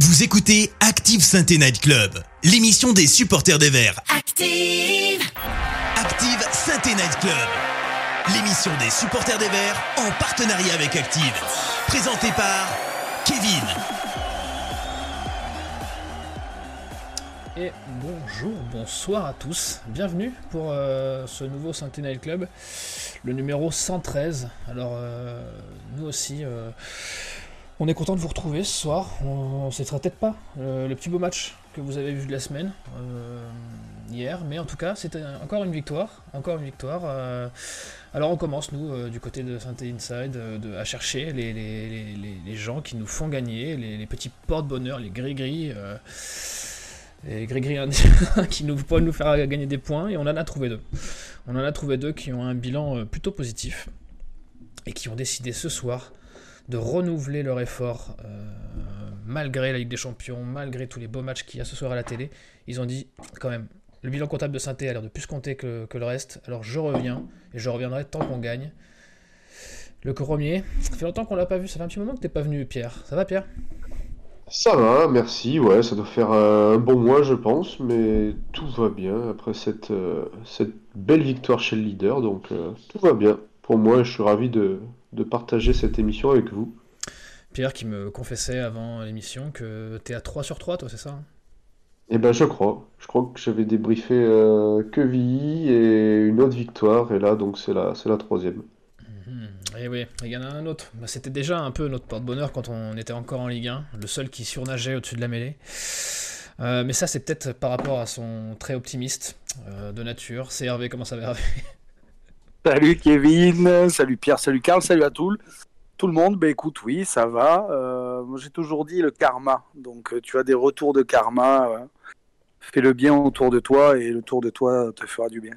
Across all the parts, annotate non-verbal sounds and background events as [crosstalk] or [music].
Vous écoutez Active Sainte Night Club, l'émission des supporters des Verts. Active Active Sainte Night Club, l'émission des supporters des Verts en partenariat avec Active. Présentée par Kevin. Et bonjour, bonsoir à tous. Bienvenue pour euh, ce nouveau Night Club, le numéro 113. Alors, euh, nous aussi, euh, on est content de vous retrouver ce soir. On, ne s'étera peut-être pas euh, le petit beau match que vous avez vu de la semaine euh, hier, mais en tout cas, c'était encore une victoire. Encore une victoire. euh. alors, on commence, nous, du côté de Sainte Inside, de- à chercher les, gens qui nous font gagner, les, petits porte-bonheur, les gris-gris. les gris-gris indiens [laughs] qui nous, pourraient nous faire gagner des points, et on en a trouvé deux. On en a trouvé deux qui ont un bilan plutôt positif et qui ont décidé ce soir de renouveler leur effort euh, malgré la Ligue des Champions, malgré tous les beaux matchs qu'il y a ce soir à la télé. Ils ont dit quand même, le bilan comptable de saint a l'air de plus compter que, que le reste, alors je reviens et je reviendrai tant qu'on gagne. Le premier, ça fait longtemps qu'on l'a pas vu, ça fait un petit moment que t'es pas venu Pierre. Ça va Pierre? Ça va, merci. Ouais, ça doit faire euh, un bon mois, je pense, mais tout va bien après cette, euh, belle victoire chez le leader, donc tout va bien. Pour moi, je suis ravi de, de partager cette émission avec vous. Pierre qui me confessait avant l'émission que t'es à 3 sur 3 toi c'est ça hein? Eh ben, je crois. Je crois que j'avais débriefé euh, que VI et une autre victoire, et là, donc c'est la, c'est la troisième. Mhm. Et oui, il y en a un autre. Bah, C'était déjà un peu notre porte-bonheur quand on était encore en Ligue 1, le seul qui surnageait au-dessus de la mêlée. Euh, mais ça, c'est peut-être par rapport à son très optimiste euh, de nature. C'est Hervé, comment ça va Hervé? Salut Kevin, salut Pierre, salut Karl, salut à tout, le- tout le monde. Ben écoute, oui, ça va. Euh, moi, j'ai toujours dit le karma. Donc, euh, tu as des retours de karma. fais le bien autour de toi et le tour de toi te fera du bien.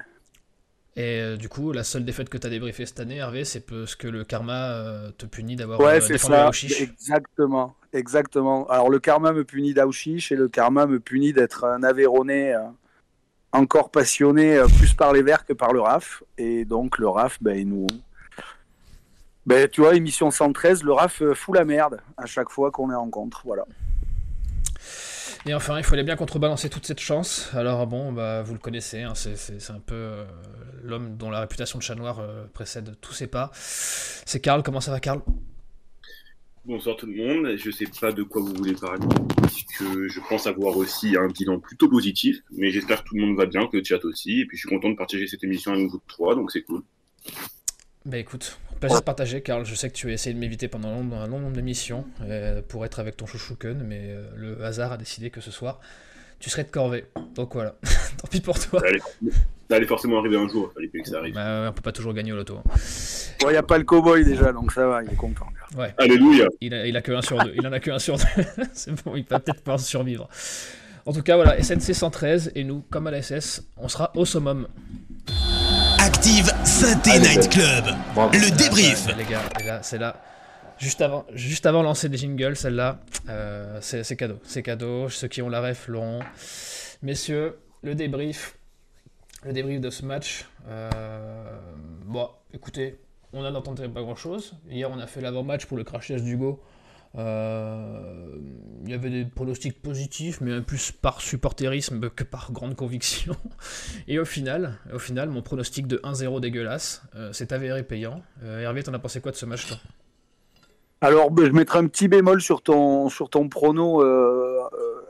Et euh, du coup, la seule défaite que tu as débriefée cette année, Hervé, c'est parce que le karma euh, te punit d'avoir Ouais, c'est défendu ça. Exactement, exactement. Alors, le karma me punit d'Aouchiche et le karma me punit d'être un Aveyronais encore passionné euh, plus par les Verts que par le RAF. Et donc, le RAF, ben, nous. Ben, tu vois, émission 113, le RAF euh, fout la merde à chaque fois qu'on les rencontre. Voilà. Et enfin, il fallait bien contrebalancer toute cette chance. Alors bon, bah, vous le connaissez, hein, c'est- un peu euh, l'homme dont la réputation de chat noir précède tous ses pas. C'est Karl, comment ça va Karl? Bonsoir tout le monde, je sais pas de quoi vous voulez parler, parce que je pense avoir aussi un bilan plutôt positif, mais j'espère que tout le monde va bien, que le chat aussi, et puis je suis content de partager cette émission nouveau de trois, donc c'est cool. Bah écoute, plaisir de partager, Karl. Je sais que tu as essayé de m'éviter pendant un long, nombre d'émissions euh, pour être avec ton chouchou Kun, mais euh, le hasard a décidé que ce soir, tu serais de corvée. Donc voilà, [laughs] tant pis pour toi. Allait, ça allait forcément arriver un jour, il fallait plus que ça arrive. Bah, on peut pas toujours gagner au loto. hein. Bon, il n'y a pas le cowboy déjà, donc ça va, il est content. Ouais, Alléluia il, a, il a que un sur deux. Il en a que un sur deux. [laughs] C'est bon, il va peut-être pas en survivre. En tout cas, voilà, SNC 113, et nous, comme à la SS, on sera au summum. Active Sainte Allez, Night belle. Club, Bravo. le débrief. Les gars, et là, c'est là. Juste avant, juste avant de lancer des jingles, celle-là, euh, c'est c'est cadeau. C'est cadeau. Ceux qui ont la ref l'auront. Messieurs, le débrief. Le débrief de ce match. Euh, bon, écoutez, on a entendu pas grand-chose. Hier, on a fait l'avant-match pour le crashage d'Hugo. Euh, il y avait des pronostics positifs, mais plus par supporterisme que par grande conviction. Et au final, au final mon pronostic de 1-0 dégueulasse euh, s'est avéré payant. Euh, Hervé, t'en as pensé quoi de ce match, toi? Alors, ben, je mettrai un petit bémol sur ton, sur ton prono euh,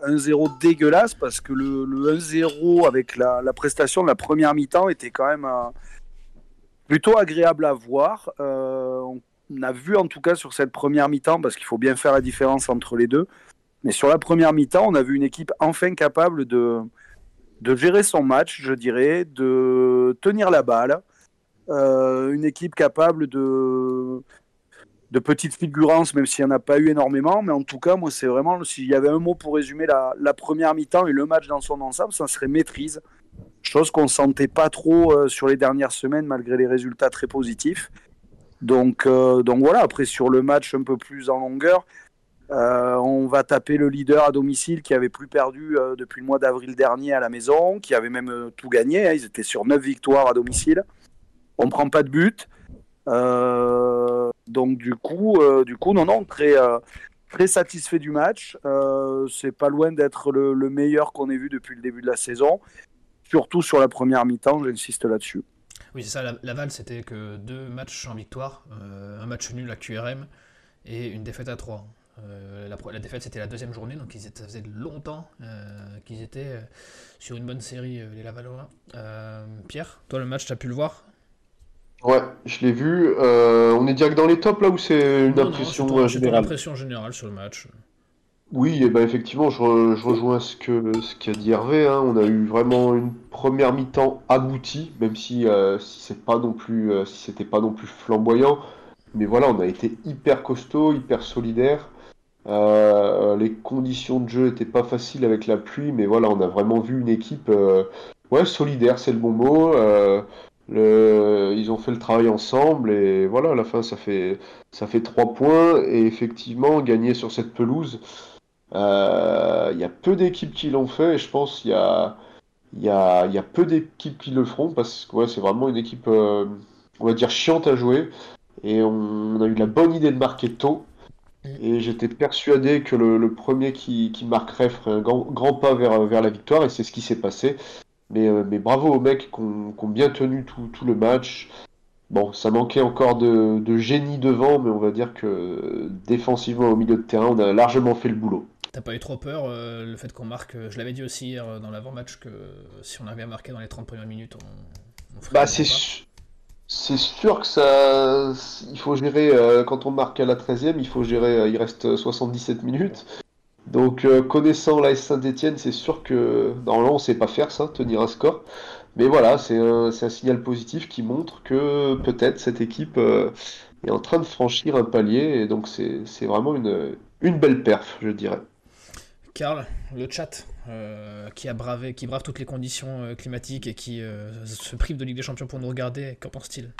1-0 dégueulasse, parce que le, le 1-0 avec la, prestation de la première mi-temps était quand même euh, plutôt agréable à voir. Euh, on a vu en tout cas sur cette première mi-temps, parce qu'il faut bien faire la différence entre les deux, mais sur la première mi-temps, on a vu une équipe enfin capable de, de gérer son match, je dirais, de tenir la balle. Euh, une équipe capable de, de petites fulgurances, même s'il n'y en a pas eu énormément. Mais en tout cas, moi, c'est vraiment, s'il y avait un mot pour résumer la, première mi-temps et le match dans son ensemble, ça serait maîtrise. Chose qu'on ne sentait pas trop euh, sur les dernières semaines, malgré les résultats très positifs. Donc, euh, donc voilà, après, sur le match un peu plus en longueur, euh, on va taper le leader à domicile qui avait plus perdu depuis le mois d'avril dernier à la maison, qui avait même tout gagné. hein. ils étaient sur 9 victoires à domicile. On prend pas de but. Euh, donc du coup, euh, du coup, non, non, très, euh, satisfait du match. c'est pas loin d'être le, le, meilleur qu'on ait vu depuis le début de la saison. Surtout sur la première mi-temps, j'insiste là-dessus. Oui, c'est ça. Laval, c'était que deux matchs en victoire, un match nul à QRM et une défaite à 3. Euh, la, défaite, c'était la deuxième journée, donc ça faisait longtemps qu'ils étaient sur une bonne série, les Lavallois. Pierre, toi, le match, tu as pu le voir? Ouais, je l'ai vu. on est direct dans les tops là ou c'est une impression générale impression générale sur le match. Oui, et ben effectivement, je, rejoins ce que ce qu'a dit Hervé. Hein. On a eu vraiment une première mi-temps aboutie, même si, si c'est pas non plus si c'était pas non plus flamboyant. Mais voilà, on a été hyper costaud, hyper solidaire. Euh, les conditions de jeu n'étaient pas faciles avec la pluie, mais voilà, on a vraiment vu une équipe euh, ouais, solidaire, c'est le bon mot. Euh, ils ont fait le travail ensemble et voilà, à la fin, ça fait, ça fait 3 points. Et effectivement, gagner sur cette pelouse, il y a peu d'équipes qui l'ont fait et je pense qu'il y a, y, a, y a peu d'équipes qui le feront parce que ouais, c'est vraiment une équipe, on va dire, chiante à jouer. Et on a eu la bonne idée de marquer tôt. Mm. Et j'étais persuadé que le, premier qui, marquerait ferait un grand, pas vers, vers la victoire, et c'est ce qui s'est passé. Mais, euh, mais bravo aux mecs qui ont, bien tenu tout, le match. Bon, ça manquait encore de, génie devant, mais on va dire que défensivement au milieu de terrain, on a largement fait le boulot. T'as pas eu trop peur euh, le fait qu'on marque euh, Je l'avais dit aussi hier dans l'avant-match que si on avait marqué dans les 30 premières minutes, on, ferait. Bah, c'est c'est sûr que ça. Il faut gérer. Euh, quand on marque à la 13e, il faut gérer. Il reste 77 minutes. Donc, euh, connaissant la Saint-Etienne, c'est sûr que. Normalement, on sait pas faire ça, tenir un score. Mais voilà, c'est un, signal positif qui montre que peut-être cette équipe est en train de franchir un palier. Et donc, c'est vraiment une, belle perf, je dirais. Karl, le chat, euh, qui a qui brave toutes les conditions euh, climatiques et qui euh, se prive de Ligue des Champions pour nous regarder, qu'en pense-t-il?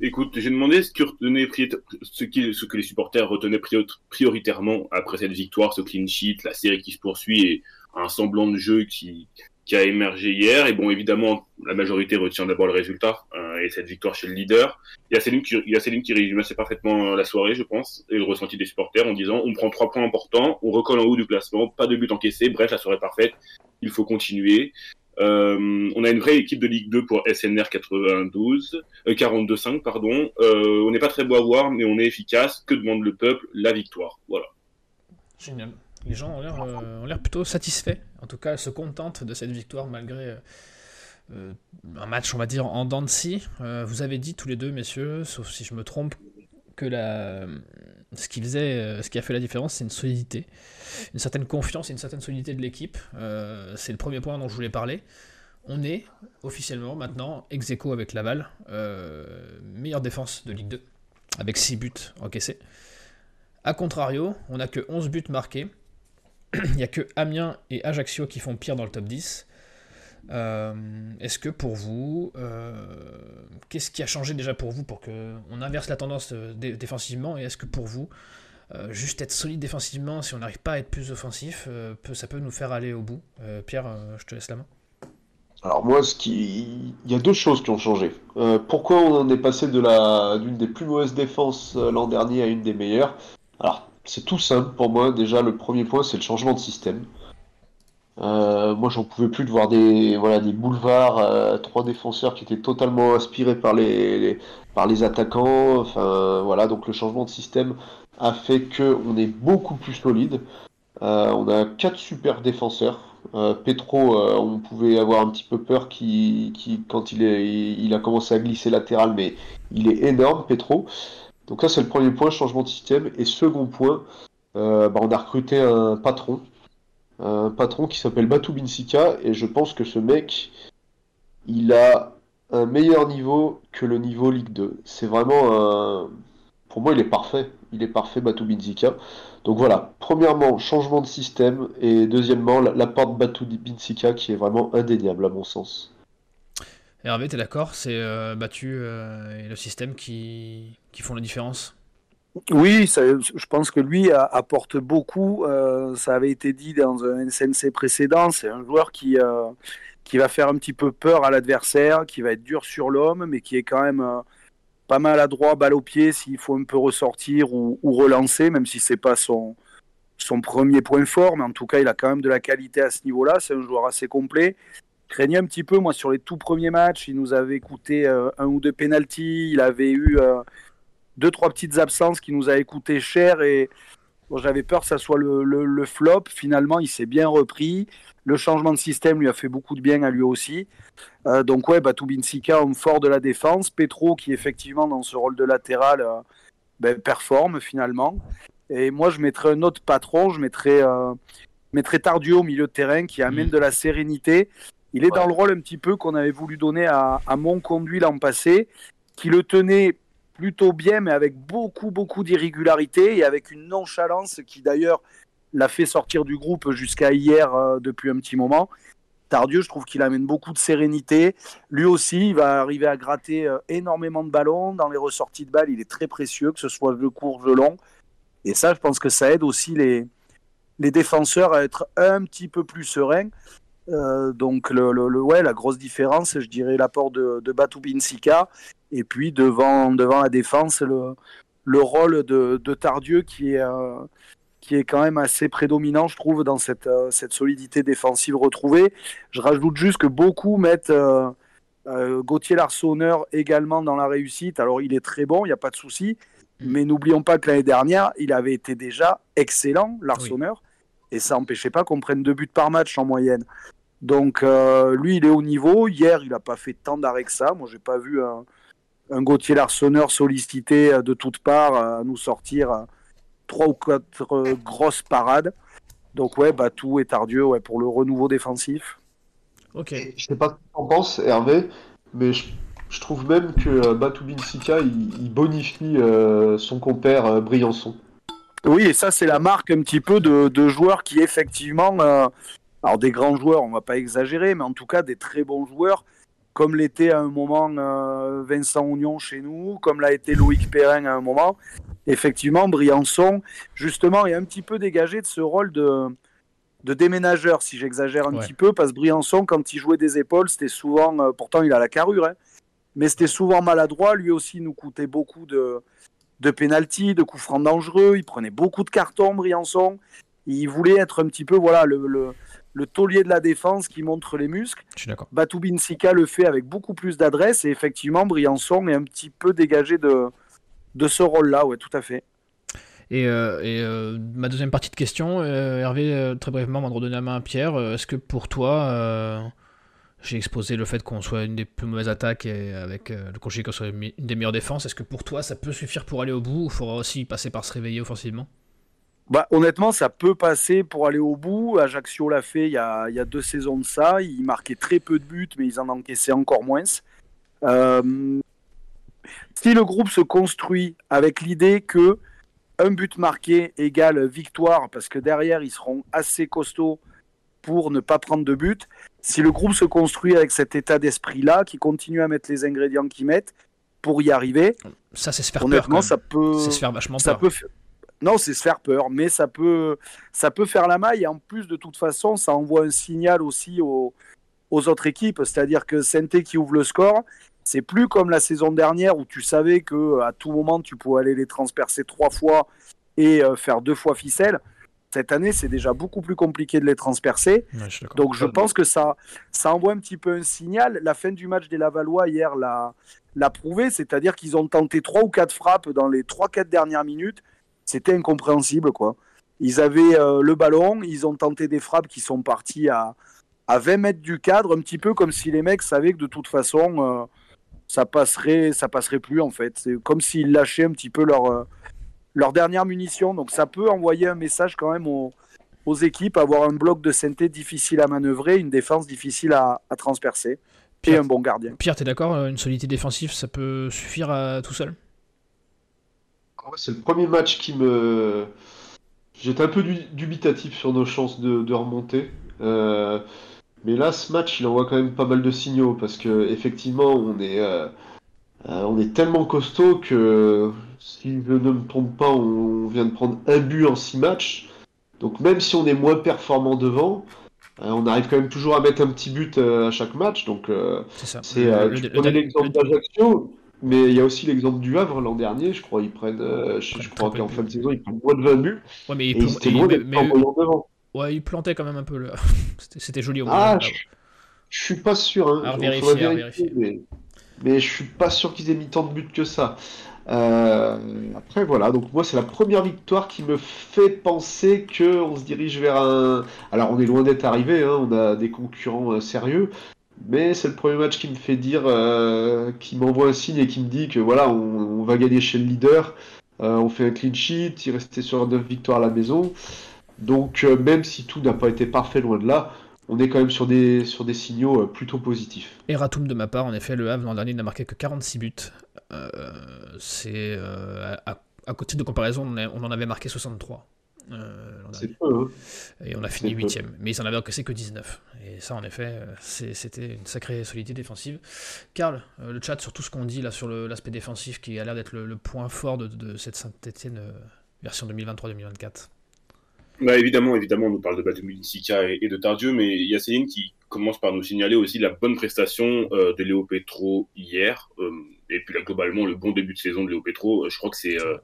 Écoute, j'ai demandé ce que, ce, ce que les supporters retenaient prioritairement après cette victoire, ce clean sheet, la série qui se poursuit et un semblant de jeu qui, qui a émergé hier. Et bon, évidemment, la majorité retient d'abord le résultat euh, et cette victoire chez le leader. Il y a Céline qui, qui résume assez parfaitement la soirée, je pense, et le ressenti des supporters en disant on prend trois points importants, on recolle en haut du classement, pas de but encaissé, bref, la soirée parfaite, il faut continuer. Euh, on a une vraie équipe de Ligue 2 pour SNR 92, euh, 42-5, pardon. Euh, on n'est pas très beau à voir, mais on est efficace. Que demande le peuple? La victoire. Voilà. Génial les gens euh, ont l'air plutôt satisfaits. En tout cas, se contentent de cette victoire malgré un match, on va dire, en dents de scie. vous avez dit tous les deux, messieurs, sauf si je me trompe, que la, ce qui a fait la différence, c'est une solidité, une certaine confiance et une certaine solidité de l'équipe. c'est le premier point dont je voulais parler. On est officiellement maintenant ex aequo avec Laval, meilleure défense de Ligue 2, avec 6 buts encaissés. A contrario, on n'a que 11 buts marqués, [clears throat] il n'y a que Amiens et Ajaccio qui font pire dans le top 10. Euh, est-ce que pour vous, euh, qu'est-ce qui a changé déjà pour vous pour qu'on inverse la tendance euh, défensivement Et est-ce que pour vous, juste être solide défensivement, si on n'arrive pas à être plus offensif, ça peut nous faire aller au bout? Pierre, je te laisse la main. Alors moi, qui... il y a deux choses qui ont changé. pourquoi on en est passé de la d'une des plus mauvaises défenses l'an dernier à une des meilleures? Alors c'est tout simple pour moi. Déjà, le premier point, c'est le changement de système. Euh, moi, j'en pouvais plus de voir des, voilà, des boulevards, euh, trois défenseurs qui étaient totalement inspirés par les, par les attaquants. Enfin, voilà, donc le changement de système a fait que on est beaucoup plus solide. Euh, on a quatre super défenseurs. Petro, on pouvait avoir un petit peu peur qui, qui quand il, est, il a commencé à glisser latéral, mais il est énorme, Petro. Donc ça c'est le premier point, changement de système. Et second point, euh, bah, on a recruté un patron, un patron qui s'appelle Batu Binsika, et je pense que ce mec, il a un meilleur niveau que le niveau Ligue 2. C'est vraiment un... Pour moi, il est parfait. Il est parfait, Batu Binsika. Donc voilà, premièrement, changement de système, et deuxièmement, l'apport de Batu Binsika qui est vraiment indéniable à mon sens. Hervé, t'es d'accord? C'est euh, euh, et le système qui font la différence? Oui, je pense que lui apporte beaucoup. Euh, ça avait été dit dans un SNC précédent. C'est un joueur qui, qui va faire un petit peu peur à l'adversaire, qui va être dur sur l'homme, mais qui est quand même pas mal à droit, balle au pied, s'il faut un peu ressortir ou, relancer, même si c'est pas son, son premier point fort, mais en tout cas, il a quand même de la qualité à ce niveau-là. C'est un joueur assez complet. craignais un petit peu, moi, sur les tout premiers matchs, il nous avait coûté euh, un ou deux pénalties, il avait eu euh, deux, trois petites absences qui nous avaient coûté cher et j'avais peur que ça soit le, le flop. Finalement, il s'est bien repris. Le changement de système lui a fait beaucoup de bien à lui aussi. Euh, donc ouais, Batubinsika, homme fort de la défense. Petro, qui effectivement dans ce rôle de latéral, euh, ben, performe finalement. Et moi, je mettrais un autre patron, je mettrais, euh, mettrais Tardieu au milieu de terrain, qui amène mmh. de la sérénité. Il est dans le rôle un petit peu qu'on avait voulu donner à, à Conduit l'an passé, qui le tenait plutôt bien, mais avec beaucoup, beaucoup d'irrégularité et avec une nonchalance qui d'ailleurs l'a fait sortir du groupe jusqu'à hier euh, depuis un petit moment. Tardieu, je trouve qu'il amène beaucoup de sérénité. Lui aussi, il va arriver à gratter euh, énormément de ballons. Dans les ressorties de balles, il est très précieux, que ce soit le court, le long. Et ça, je pense que ça aide aussi les, les défenseurs à être un petit peu plus sereins. Euh, donc, le, ouais, la grosse différence, je dirais l'apport de, de. Et puis, devant, devant la défense, le, le rôle de, de Tardieu qui est, qui est quand même assez prédominant, je trouve, dans cette, euh, cette solidité défensive retrouvée. Je rajoute juste que beaucoup mettent euh, euh, Gauthier Larsonneur également dans la réussite. Alors, il est très bon, il n'y a pas de souci. Mm. Mais n'oublions pas que l'année dernière, il avait été déjà excellent, Larsonneur. Et ça n'empêchait pas qu'on prenne deux buts par match en moyenne. Donc, lui, il est au niveau. Hier, il n'a pas fait tant d'arrêts que ça. Moi, j'ai pas vu un, un Gauthier Larsonneur sollicité de toutes parts à nous sortir trois ou quatre euh, grosses parades. Donc ouais, tout est ardueux ouais, pour le renouveau défensif. Ok. Je sais pas ce que tu en penses, Hervé, mais je, trouve même que euh, Batou Binsika, il, bonifie euh, son compère Briançon. Oui, et ça c'est la marque un petit peu de, joueurs qui effectivement, alors des grands joueurs, on va pas exagérer, mais en tout cas des très bons joueurs, comme l'était à un moment Vincent Oignon chez nous, comme l'a été Loïc Perrin à un moment, effectivement, Briançon, justement, est un petit peu dégagé de ce rôle de, de déménageur, si j'exagère un petit peu, parce que Briançon, quand il jouait des épaules, c'était souvent, euh, pourtant il a la carrure, hein, mais c'était souvent maladroit. Lui aussi nous coûtait beaucoup de, de pénalty, de coups francs dangereux. Il prenait beaucoup de cartons, Briançon. Il voulait être un petit peu voilà le, le, le taulier de la défense qui montre les muscles. Je suis d'accord. Sika le fait avec beaucoup plus d'adresse et effectivement, Briançon est un petit peu dégagé de, de ce rôle-là, ouais, tout à fait. Et, euh, euh, ma deuxième partie de question, euh, Hervé, très brièvement, avant de redonner la main à Pierre, est-ce que pour toi, j'ai exposé le fait qu'on soit une des plus mauvaises attaques et avec le conjugué qu'on soit une des meilleures défenses, est-ce que pour toi, ça peut suffire pour aller au bout ou il faudra aussi passer par se réveiller offensivement? Bah, honnêtement, ça peut passer pour aller au bout. Ajaccio l'a fait il y, a, il y, a, deux saisons de ça. Ils marquaient très peu de buts, mais ils en encaissaient encore moins. Euh, si le groupe se construit avec l'idée que un but marqué égale victoire, parce que derrière ils seront assez costauds pour ne pas prendre de but, si le groupe se construit avec cet état d'esprit-là, qui continue à mettre les ingrédients qu'ils mettent pour y arriver, ça c'est se faire peur. ça peut, c'est se faire vachement ça Peut... Non, c'est se faire peur, mais ça peut, ça peut faire la maille. Et en plus, de toute façon, ça envoie un signal aussi aux, aux autres équipes, c'est-à-dire que Sainte qui ouvre le score, c'est plus comme la saison dernière où tu savais que à tout moment tu pouvais aller les transpercer trois fois et euh, faire deux fois ficelle. Cette année, c'est déjà beaucoup plus compliqué de les transpercer. Donc je pense que ça, ça envoie un petit peu un signal. La fin du match des Lavallois hier l'a, l'a prouvé, c'est-à-dire qu'ils ont tenté trois ou quatre frappes dans les trois quatre dernières minutes. C'était incompréhensible, quoi. Ils avaient euh, le ballon, ils ont tenté des frappes qui sont parties à, à 20 mètres du cadre, un petit peu comme si les mecs savaient que de toute façon, euh, ça passerait, ça passerait plus en fait. C'est comme s'ils lâchaient un petit peu leur, euh, leur dernière munition. Donc ça peut envoyer un message quand même aux, aux équipes, avoir un bloc de synthé difficile à manœuvrer, une défense difficile à, à transpercer et un bon gardien. Pierre, tu es d'accord Une solidité défensive, ça peut suffire à tout seul? C'est le premier match qui me... J'étais un peu dubitatif sur nos chances de, de remonter. Euh, mais là, ce match, il envoie quand même pas mal de signaux parce que effectivement, on est, euh, euh, on est tellement costaud que si je ne me trompe pas, on vient de prendre un but en six matchs. Donc même si on est moins performant devant, euh, on arrive quand même toujours à mettre un petit but à chaque match. Donc c'est ça. C'est, tu l'exemple d'Ajaccio. Mais il y a aussi l'exemple du Havre l'an dernier, je crois, ils prennent, euh, je, je crois qu'en fin de saison, ils prennent moins de 20 buts. Ouais, mais Et il, ils étaient loin d'être mais- devant. ouais, il plantait quand même un peu le. [laughs] C'était- joli au Ah, moins. je, je suis pas sûr. Hein. Vérifier, mais je suis pas sûr qu'ils aient mis tant de buts que ça. Euh, après, voilà. Donc moi, c'est la première victoire qui me fait penser que on se dirige vers un. Alors, on est loin d'être arrivé. Hein. On a des concurrents euh, sérieux. Mais c'est le premier match qui me fait dire, euh, qui m'envoie un signe et qui me dit que voilà, on, va gagner chez le leader. Euh, on fait un clean sheet, il restait sur 9 victoires à la maison. Donc euh, même si tout n'a pas été parfait loin de là, on est quand même sur des, sur des signaux plutôt positifs. Erratum de ma part, en effet, le Havre l'an dernier n'a marqué que 46 buts. C'est à, côté de comparaison, on en avait marqué 63. Euh, peu, hein. Et on a fini c'est peu. 8 Mais ils en avaient encaissé que 19. Et ça, en effet, euh, c'était une sacrée solidité défensive. Karl, euh, le chat sur tout ce qu'on dit là sur l'aspect défensif qui a l'air d'être le, le point fort de, de cette Saint-Etienne version 2023-2024. Bah, évidemment, évidemment, on nous parle de Batumil Sika et, et de Tardieu, mais il y a Céline qui commence par nous signaler aussi la bonne prestation euh, de Léo Petro hier, euh, et puis là, globalement le bon début de saison de Léo Petro. Je crois que c'est, euh,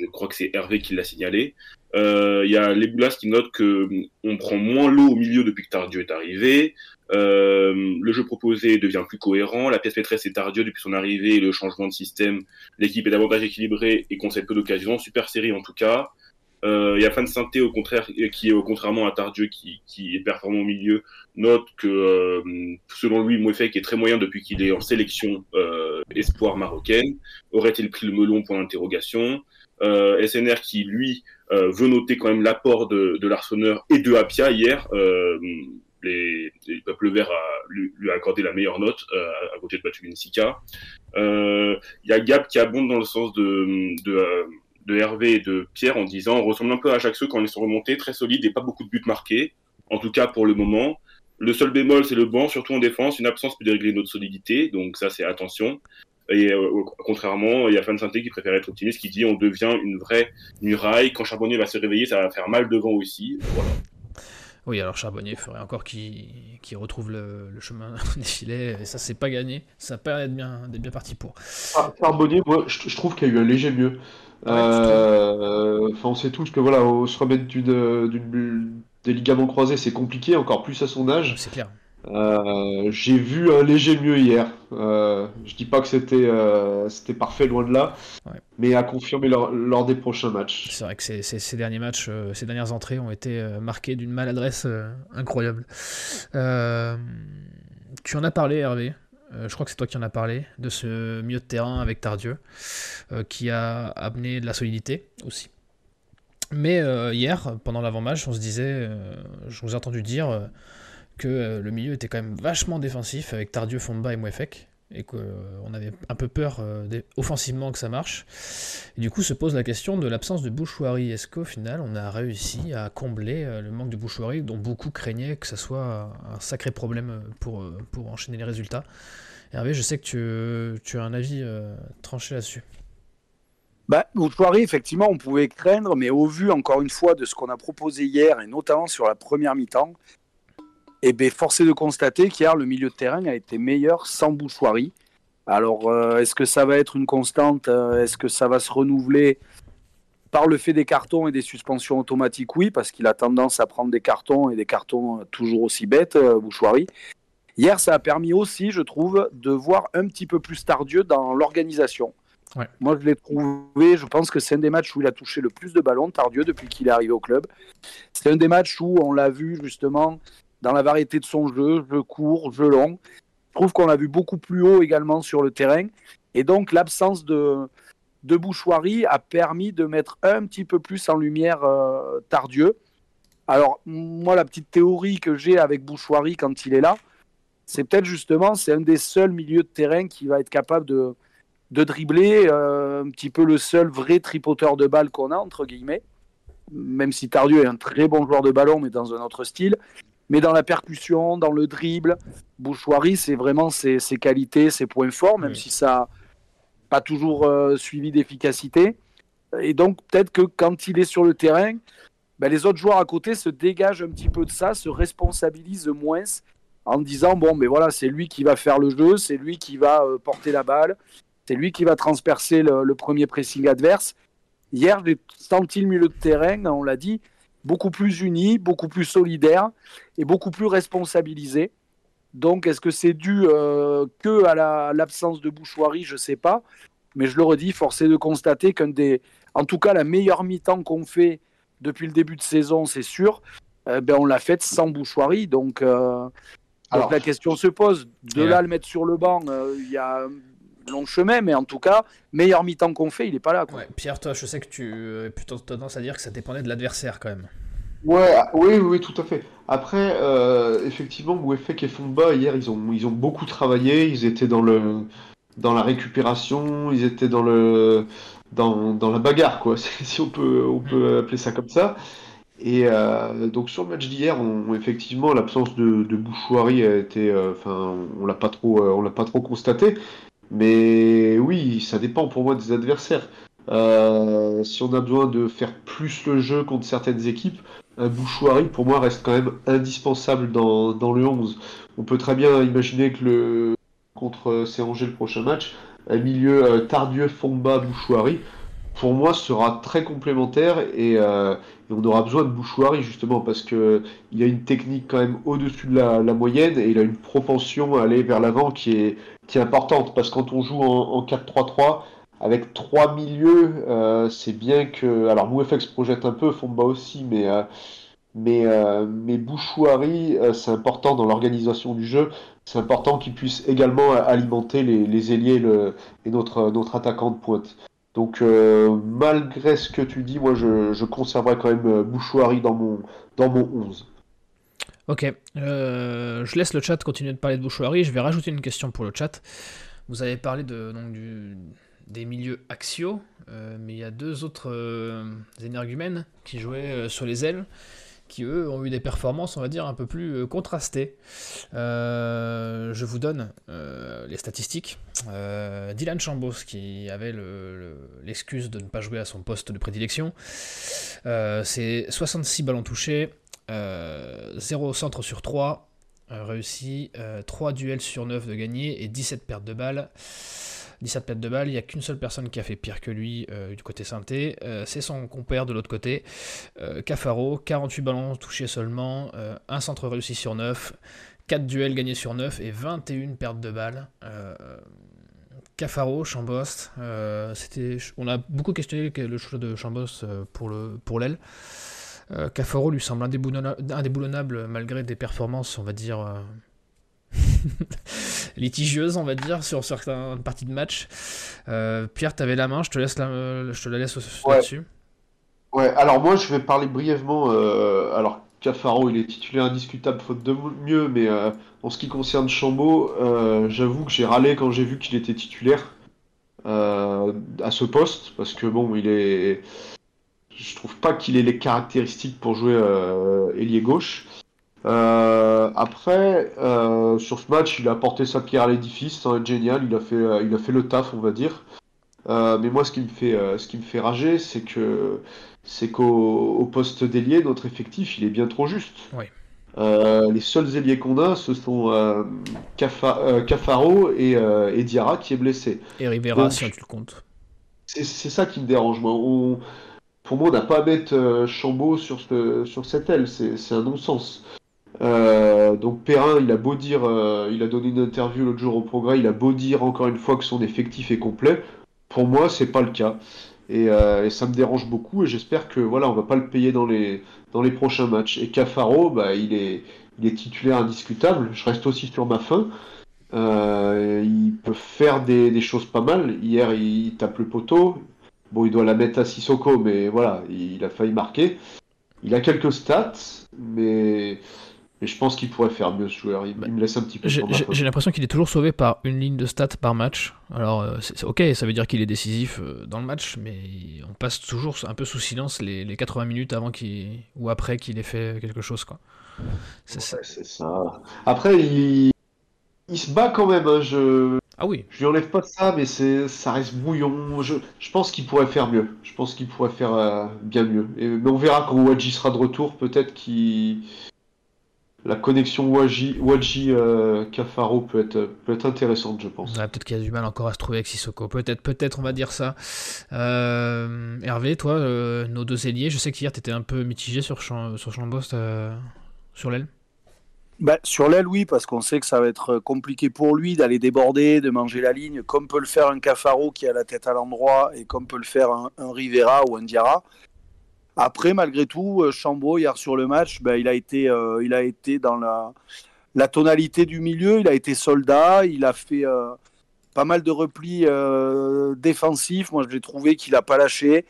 je crois que c'est Hervé qui l'a signalé. Euh, Il y a les Boulas qui notent que euh, on prend moins l'eau au milieu depuis que Tardieu est arrivé. Euh, le jeu proposé devient plus cohérent. La pièce maîtresse est Tardieu depuis son arrivée et le changement de système. L'équipe est davantage équilibrée et concède peu d'occasions. Super série en tout cas. Euh, Il y a Fan Synthé au contraire qui, euh, contrairement à Tardieu qui, qui est performant au milieu, note que euh, selon lui, Mouefek est très moyen depuis qu'il est en sélection euh, espoir marocaine. Aurait-il pris le melon? Point d'interrogation. Euh, SNR qui lui euh, veut noter quand même l'apport de, de l'Arseneur et de Apia hier. Euh, les, les peuples verts a, lui, lui a accordé la meilleure note euh, à côté de Batu Sika. Euh, Il y a Gab qui abonde dans le sens de, de, euh, Hervé et de Pierre en disant on ressemble un peu à Ajaccio quand on est sur remontée, très solide et pas beaucoup de buts marqués, en tout cas pour le moment. Le seul bémol, c'est le banc, surtout en défense. Une absence peut dérégler notre solidité, donc ça, c'est attention. Et euh, contrairement, il y a Fan Santé qui préfère être optimiste, qui dit on devient une vraie muraille. Quand Charbonnier va se réveiller, ça va faire mal devant aussi. Voilà. Oui, alors Charbonnier il faudrait encore qu'il qu'il retrouve le, le chemin [laughs] des filets, et ça, c'est pas gagné. Ça paraît être bien, d'être bien parti pour. Ah, Charbonnier, moi, je, je trouve qu'il y a eu un léger mieux. Ouais, Euh, Enfin, on sait tous que voilà, au- se remettre d'une, d'une- des ligaments croisés, c'est compliqué, encore plus à son âge. C'est clair. Euh, j'ai vu un léger mieux hier. Euh, je dis pas que c'était euh, c'était parfait, loin de là, Ouais. mais à confirmer lors, lors des prochains matchs. C'est vrai que ces, ces- ces derniers matchs, euh, ces dernières entrées ont été marquées d'une maladresse incroyable. Tu en as parlé, Hervé. Je crois que c'est toi qui en as parlé de ce milieu de terrain avec Tardieu, qui a amené de la solidité aussi. Mais hier, pendant l'avant-match, on se disait, je vous ai entendu dire que euh, le milieu était quand même vachement défensif avec Tardieu, Fomba et Mouefek, et qu'on avait un peu peur euh, offensivement que ça marche. Et du coup, se pose la question de l'absence de Bouchouari. Est-ce qu'au final, on a réussi à combler euh, le manque de Bouchouari, dont beaucoup craignaient que ça soit un sacré problème euh, pour, euh, pour enchaîner les résultats? Hervé, je sais que tu, tu as un avis euh, tranché là-dessus. Bah, Mouchouari, effectivement, on pouvait craindre, mais au vu, encore une fois, de ce qu'on a proposé hier, et notamment sur la première mi-temps, eh ben, force est de constater qu'hier, le milieu de terrain a été meilleur sans Bouchouari. Alors, euh, est-ce que ça va être une constante euh, Est-ce que ça va se renouveler par le fait des cartons et des suspensions automatiques? Oui, parce qu'il a tendance à prendre des cartons et des cartons euh, toujours aussi bêtes, euh, Bouchouari. Hier, ça a permis aussi, je trouve, de voir un petit peu plus Tardieu dans l'organisation. Ouais. Moi, je l'ai trouvé, je pense que c'est un des matchs où il a touché le plus de ballons, Tardieu, depuis qu'il est arrivé au club. C'est un des matchs où on l'a vu justement dans la variété de son jeu, jeu court, jeu long. Je trouve qu'on l'a vu beaucoup plus haut également sur le terrain. Et donc, l'absence de, de a permis de mettre un petit peu plus en lumière euh, Tardieu. Alors, moi, la petite théorie que j'ai avec Bouchoirie quand il est là, c'est peut-être justement, c'est un des seuls milieux de terrain qui va être capable de, de dribbler, euh, un petit peu le seul vrai tripoteur de balle qu'on a, entre guillemets. Même si Tardieu est un très bon joueur de ballon, mais dans un autre style. Mais dans la percussion, dans le dribble, Bouchoirie, c'est vraiment ses, ses, qualités, ses points forts, même Oui. si ça n'a pas toujours euh, suivi d'efficacité. Et donc, peut-être que quand il est sur le terrain, ben, les autres joueurs à côté se dégagent un petit peu de ça, se responsabilisent moins en disant bon, mais voilà, c'est lui qui va faire le jeu, c'est lui qui va euh, porter la balle, C'est lui qui va transpercer le, premier pressing adverse. Hier, j'ai senti le milieu de terrain, on l'a dit, beaucoup plus uni, beaucoup plus solidaire et beaucoup plus responsabilisé. Donc, est-ce que c'est dû euh, que à l'absence de bouchoirie? Je ne sais pas. Mais je le redis, force est de constater qu'un des, en tout cas, la meilleure mi-temps qu'on fait depuis le début de saison, c'est sûr, euh, ben, on l'a faite sans bouchoirie. Donc, euh, alors, la question se pose. De là, le mettre sur le banc, il y a long chemin, mais en tout cas, meilleur mi-temps qu'on fait, il n'est pas là. Pierre, toi, je sais que tu as plutôt tendance à dire que ça dépendait de l'adversaire quand même. Ouais, ah, oui, oui, tout à fait. Après, euh, effectivement, Bouefek et Fomba, hier, ils ont, ils ont beaucoup travaillé. Ils étaient dans, le, dans la récupération, ils étaient dans, le, dans, dans la bagarre, quoi, [laughs] si on peut, on peut appeler ça comme ça. Et euh, donc sur le match d'hier, on, effectivement, l'absence de, de Bouchouari a été, euh, enfin, on l'a pas trop, on l'a pas trop constaté. Mais oui, ça dépend pour moi des adversaires. si on a besoin de faire plus le jeu contre certaines équipes, un Bouchouari, pour moi, reste quand même indispensable dans, dans, le 11. On peut très bien imaginer que le contre Angers le prochain match, un milieu euh, Tardieu, Fomba, Bouchouari, pour moi, sera très complémentaire et, euh, on aura besoin de Bouchouari justement parce que il a une technique quand même au-dessus de la, moyenne et il a une propension à aller vers l'avant qui est, qui est importante parce que quand on joue en, en 4-3-3, avec trois milieux, euh, c'est bien que. Alors, MouFX projette un peu, Fomba aussi, mais, euh, mais, euh, Bouchouari, c'est important dans l'organisation du jeu. C'est important qu'il puisse également alimenter les, les ailiers et notre, notre attaquant de pointe. Donc, malgré ce que tu dis, moi, je, je conserverai quand même Bouchouari dans mon, dans mon 11. Ok, je laisse le chat continuer de parler de Bouchouari. Je vais rajouter une question pour le chat. Vous avez parlé de, donc, des milieux axiaux, euh, mais il y a deux autres euh, énergumènes qui jouaient euh, sur les ailes, qui eux ont eu des performances, on va dire, un peu plus contrastées. je vous donne les statistiques. Dylan Chambos, qui avait l'excuse de ne pas jouer à son poste de prédilection, c'est 66 ballons touchés, 0 centre sur 3, réussi, 3 duels sur 9 de gagner et 17 pertes de balles. 17 pertes de balles, il n'y a qu'une seule personne qui a fait pire que lui euh, du côté synthé, euh, c'est son compère de l'autre côté, euh, Cafaro, 48 ballons touchés seulement, un centre réussi sur 9, 4 duels gagnés sur 9 et 21 pertes de balles. Cafaro, Chambost, on a beaucoup questionné le choix de Chambost pour, le, pour l'aile. Cafaro lui semble indéboulonnable malgré des performances, on va dire, [laughs] litigieuse, on va dire, sur certaines parties de match. Euh, Pierre, tu avais la main, je te, laisse la, je te la laisse là-dessus. Ouais, alors moi je vais parler brièvement. Euh, alors Cafaro, il est titulaire indiscutable, faute de mieux, mais euh, en ce qui concerne Chambaud, j'avoue que j'ai râlé quand j'ai vu qu'il était titulaire à ce poste, parce que bon, il est. Je trouve pas qu'il ait les caractéristiques pour jouer ailier gauche. Euh, après, euh, sur ce match, il a porté sa pierre à l'édifice, être génial, il a fait, euh, il a fait le taf, on va dire. mais moi, ce qui me fait, ce qui me fait rager, c'est que c'est qu'au poste d'ailier, notre effectif, il est bien trop juste. les seuls ailiers qu'on a, ce sont Cafaro et, et, Diarra qui est blessé. Et Rivera, si tu le comptes. C'est ça qui me dérange, moi. Pour moi, on n'a pas à mettre Chambaud sur, ce, sur cette aile, c'est un non-sens. Euh, donc Perrin, il a beau dire, euh, il a donné une interview l'autre jour au Progrès, il a beau dire encore une fois que son effectif est complet. Pour moi, c'est pas le cas. Et, euh, ça me dérange beaucoup et j'espère que voilà, on va pas le payer dans les, prochains matchs. Et Cafaro, bah, il, est, il est titulaire indiscutable. Je reste aussi sur ma fin. il peut faire des, des, choses pas mal. Hier, il, tape le poteau. Bon, il doit la mettre à Sissoko, mais voilà, il a failli marquer. Il a quelques stats, mais je pense qu'il pourrait faire mieux ce joueur. Il, me laisse un petit peu. J'ai l'impression qu'il est toujours sauvé par une ligne de stats par match. Alors, euh, c'est ok, ça veut dire qu'il est décisif euh, dans le match, mais on passe toujours un peu sous silence les, 80 minutes avant qu'il ou après qu'il ait fait quelque chose. quoi. C'est ça. Après, il... il, se bat quand même. Hein, je... Ah oui. Je lui enlève pas de ça, mais ça reste bouillon. Je, je pense qu'il pourrait faire mieux. Je pense qu'il pourrait faire euh, bien mieux. Et, mais on verra quand Wadji sera de retour. Peut-être qu'il la connexion Wadji euh, Cafaro peut être, peut être intéressante, je pense. peut-être qu'il y a du mal encore à se trouver avec Sissoko. Peut-être, peut-être, on va dire ça. Euh, Hervé, toi, nos deux ailiers, je sais qu'hier tu étais un peu mitigé sur, sur Chambost sur l'aile. Bah, sur l'aile, oui, parce qu'on sait que ça va être compliqué pour lui d'aller déborder, de manger la ligne, comme peut le faire un Cafaro qui a la tête à l'endroit et comme peut le faire un, Rivera ou un Diarra. Après, malgré tout, euh, Chambaud, hier sur le match, ben, il, a été, euh, il a été dans la, tonalité du milieu, il a été soldat, il a fait euh, pas mal de replis défensifs. Moi, j'ai trouvé qu'il n'a pas lâché.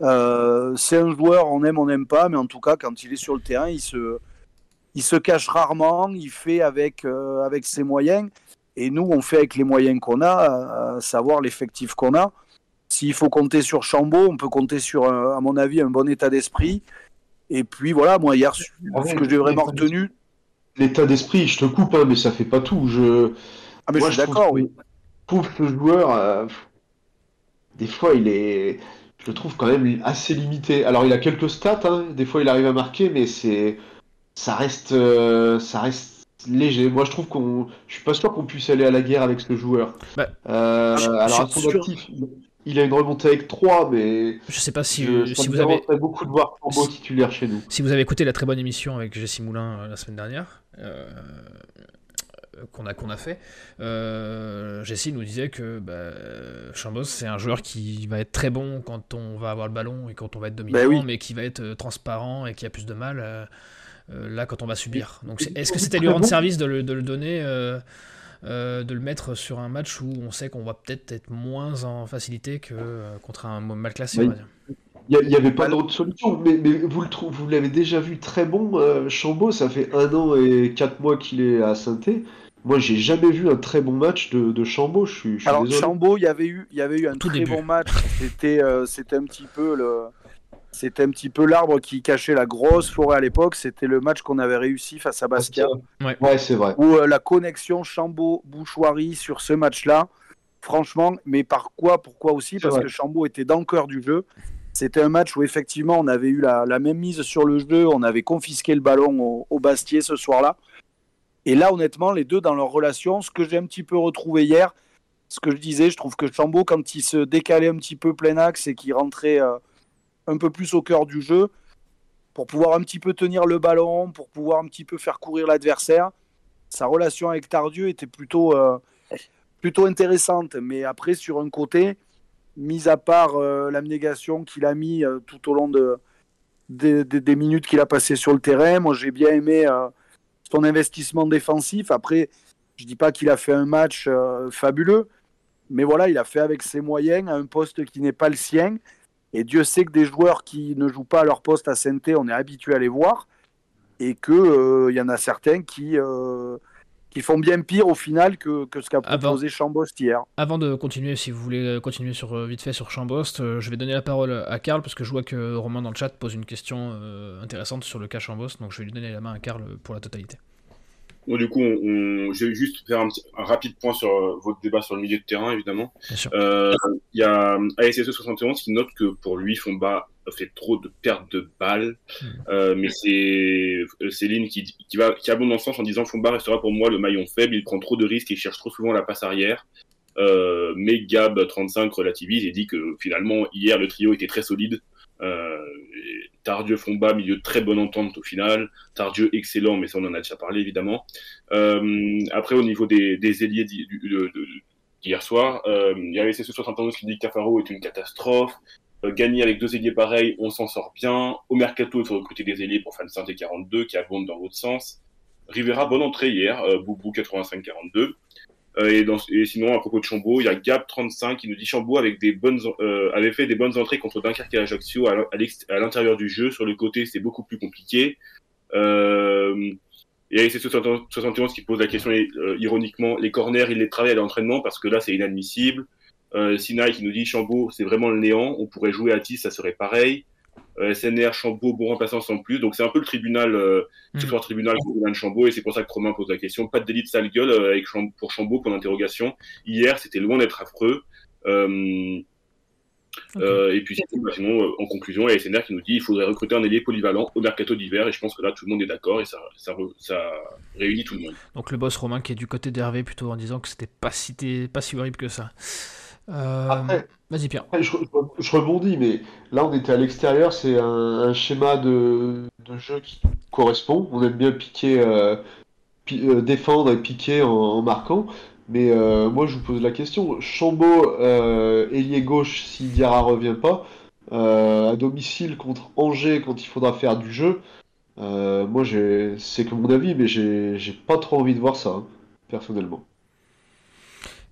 c'est un joueur, on aime, on n'aime pas, mais en tout cas, quand il est sur le terrain, il se, il se cache rarement, il fait avec, avec ses moyens. Et nous, on fait avec les moyens qu'on a, à savoir l'effectif qu'on a. S'il faut compter sur Chambaud, on peut compter sur, euh, à mon avis, un bon état d'esprit. Et puis voilà, moi hier, ah ce que j'ai vraiment retenu. L'état d'esprit, je te coupe, hein, mais ça fait pas tout. Je... Ah, mais je suis d'accord, oui. Que ce joueur, euh, des fois, il est. Je le trouve quand même assez limité. Alors, il a quelques stats, hein. des fois, il arrive à marquer, mais c'est. Ça reste. Euh, ça reste léger. Moi, je trouve qu'on. Je suis pas sûr qu'on puisse aller à la guerre avec ce joueur. Bah, alors, à son actif, il a une remontée avec 3, mais. Je sais pas si, si vous avez. beaucoup de voir beau titulaire chez nous. Si vous avez écouté la très bonne émission avec Jessie Moulin euh, la semaine dernière, euh, qu'on a, qu'on a fait, euh, Jessie nous disait que bah, Chambos, c'est un joueur qui va être très bon quand on va avoir le ballon et quand on va être dominant, ben mais qui va être transparent et qui a plus de mal. Là, quand on va subir. Donc, est-ce que c'était lui rendre service de le, de le donner euh, de le mettre sur un match où on sait qu'on va peut-être être moins en facilité que euh, contre un mal classé. Il n'y avait pas d'autre solution, mais, vous le vous l'avez déjà vu très bon. Euh, Chambaud, ça fait un an et quatre mois qu'il est à saint Moi, j'ai jamais vu un très bon match de, de Chambaud. Je suis, Alors, Chambaud, il y avait eu, il y avait eu un très bon match. C'était, c'était un petit peu le, c'était un petit peu l'arbre qui cachait la grosse forêt à l'époque. C'était le match qu'on avait réussi face à Bastia. Ouais, c'est vrai. Où euh, la connexion Chambaud-Bouchoirie sur ce match-là, franchement, mais par quoi Pourquoi aussi? Parce que Chambaud était dans le cœur du jeu. C'était un match où effectivement on avait eu la, même mise sur le jeu, on avait confisqué le ballon au, au Bastier ce soir-là. Et là, honnêtement, les deux dans leur relation, ce que j'ai un petit peu retrouvé hier, ce que je disais, je trouve que Chambaud, quand il se décalait un petit peu plein axe et qu'il rentrait euh, un peu plus au cœur du jeu pour pouvoir un petit peu tenir le ballon, pour pouvoir un petit peu faire courir l'adversaire. Sa relation avec Tardieu était plutôt, euh, plutôt intéressante. Mais après, sur un côté, mis à part euh, l'abnégation qu'il a mis euh, tout au long de, des minutes qu'il a passées sur le terrain, moi j'ai bien aimé son investissement défensif. Après, je dis pas qu'il a fait un match fabuleux, mais voilà, il a fait avec ses moyens à un poste qui n'est pas le sien. Et Dieu sait que des joueurs qui ne jouent pas à leur poste à Sainté, on est habitué à les voir. Et qu'il euh, y en a certains qui, euh, qui font bien pire au final que, que ce qu'a proposé Chambost hier. Avant de continuer, si vous voulez continuer sur, euh, vite fait sur Chambost, je vais donner la parole à Karl parce que je vois que Romain dans le chat pose une question intéressante sur le cas Chambost. Donc je vais lui donner la main à Karl pour la totalité. Bon, du coup, on, je vais juste faire un, rapide point sur euh, votre débat sur le milieu de terrain, évidemment. Euh, il y a ASSE 71 qui note que pour lui, Fomba fait trop de pertes de balles. Hmm. Euh, mais c'est Céline qui, qui, va, qui abonde dans ce sens en disant Fomba restera pour moi le maillon faible, il prend trop de risques et cherche trop souvent la passe arrière. Euh, mais Gab35 relativise et dit que finalement, hier, le trio était très solide. Euh, Tardieu Fomba, milieu très bonne entente au final. Tardieu excellent, mais ça on en a déjà parlé évidemment. Euh, après au niveau des, des ailiers d'hier soir, euh, il y avait ces 71 qui dit que Cafaro est une catastrophe. Euh, gagner avec deux ailiers pareils, on s'en sort bien. Au mercato, il faut recruter des ailiers pour Fan et 42 qui abondent dans l'autre sens. Rivera, bonne entrée hier, Boubou 85-42. Euh, et, sinon, à propos de Chambaud, il y a Gap35 qui nous dit Chambaud avec des bonnes, euh, avait fait des bonnes entrées contre Dunkerque et Ajaccio à, l'intérieur du jeu. Sur le côté, c'est beaucoup plus compliqué. Euh, et avec ces 71 qui pose la question euh, ironiquement, les corners, il les travaille à l'entraînement parce que là, c'est inadmissible. Euh, Sinaï qui nous dit Chambaud, c'est vraiment le néant. On pourrait jouer à 10, ça serait pareil. Euh, SNR, Chambaud, bon remplaçant sans plus. Donc c'est un peu le tribunal, euh, mm. le tribunal de Chambaud, et c'est pour ça que Romain pose la question. Pas de délit de sale gueule euh, pour Chambaud pour l'interrogation. Hier, c'était loin d'être affreux. Euh, Euh, et puis sinon, en conclusion, il y a SNR qui nous dit qu'il faudrait recruter un ailier polyvalent au mercato d'hiver. Et je pense que là, tout le monde est d'accord et ça, ça, ça, réunit tout le monde. Donc le boss Romain qui est du côté d'Hervé plutôt en disant que c'était pas si, pas si horrible que ça. Euh... Vas-y Pierre. je, je, rebondis, mais là on était à l'extérieur, c'est un, schéma de, de, jeu qui correspond. On aime bien piquer, euh, défendre et piquer en marquant. Mais euh, moi, je vous pose la question. Chambaud, euh, ailier gauche, si Diarra revient pas, euh, à domicile contre Angers quand il faudra faire du jeu, moi, c'est que mon avis, mais j'ai pas trop envie de voir ça, hein, personnellement.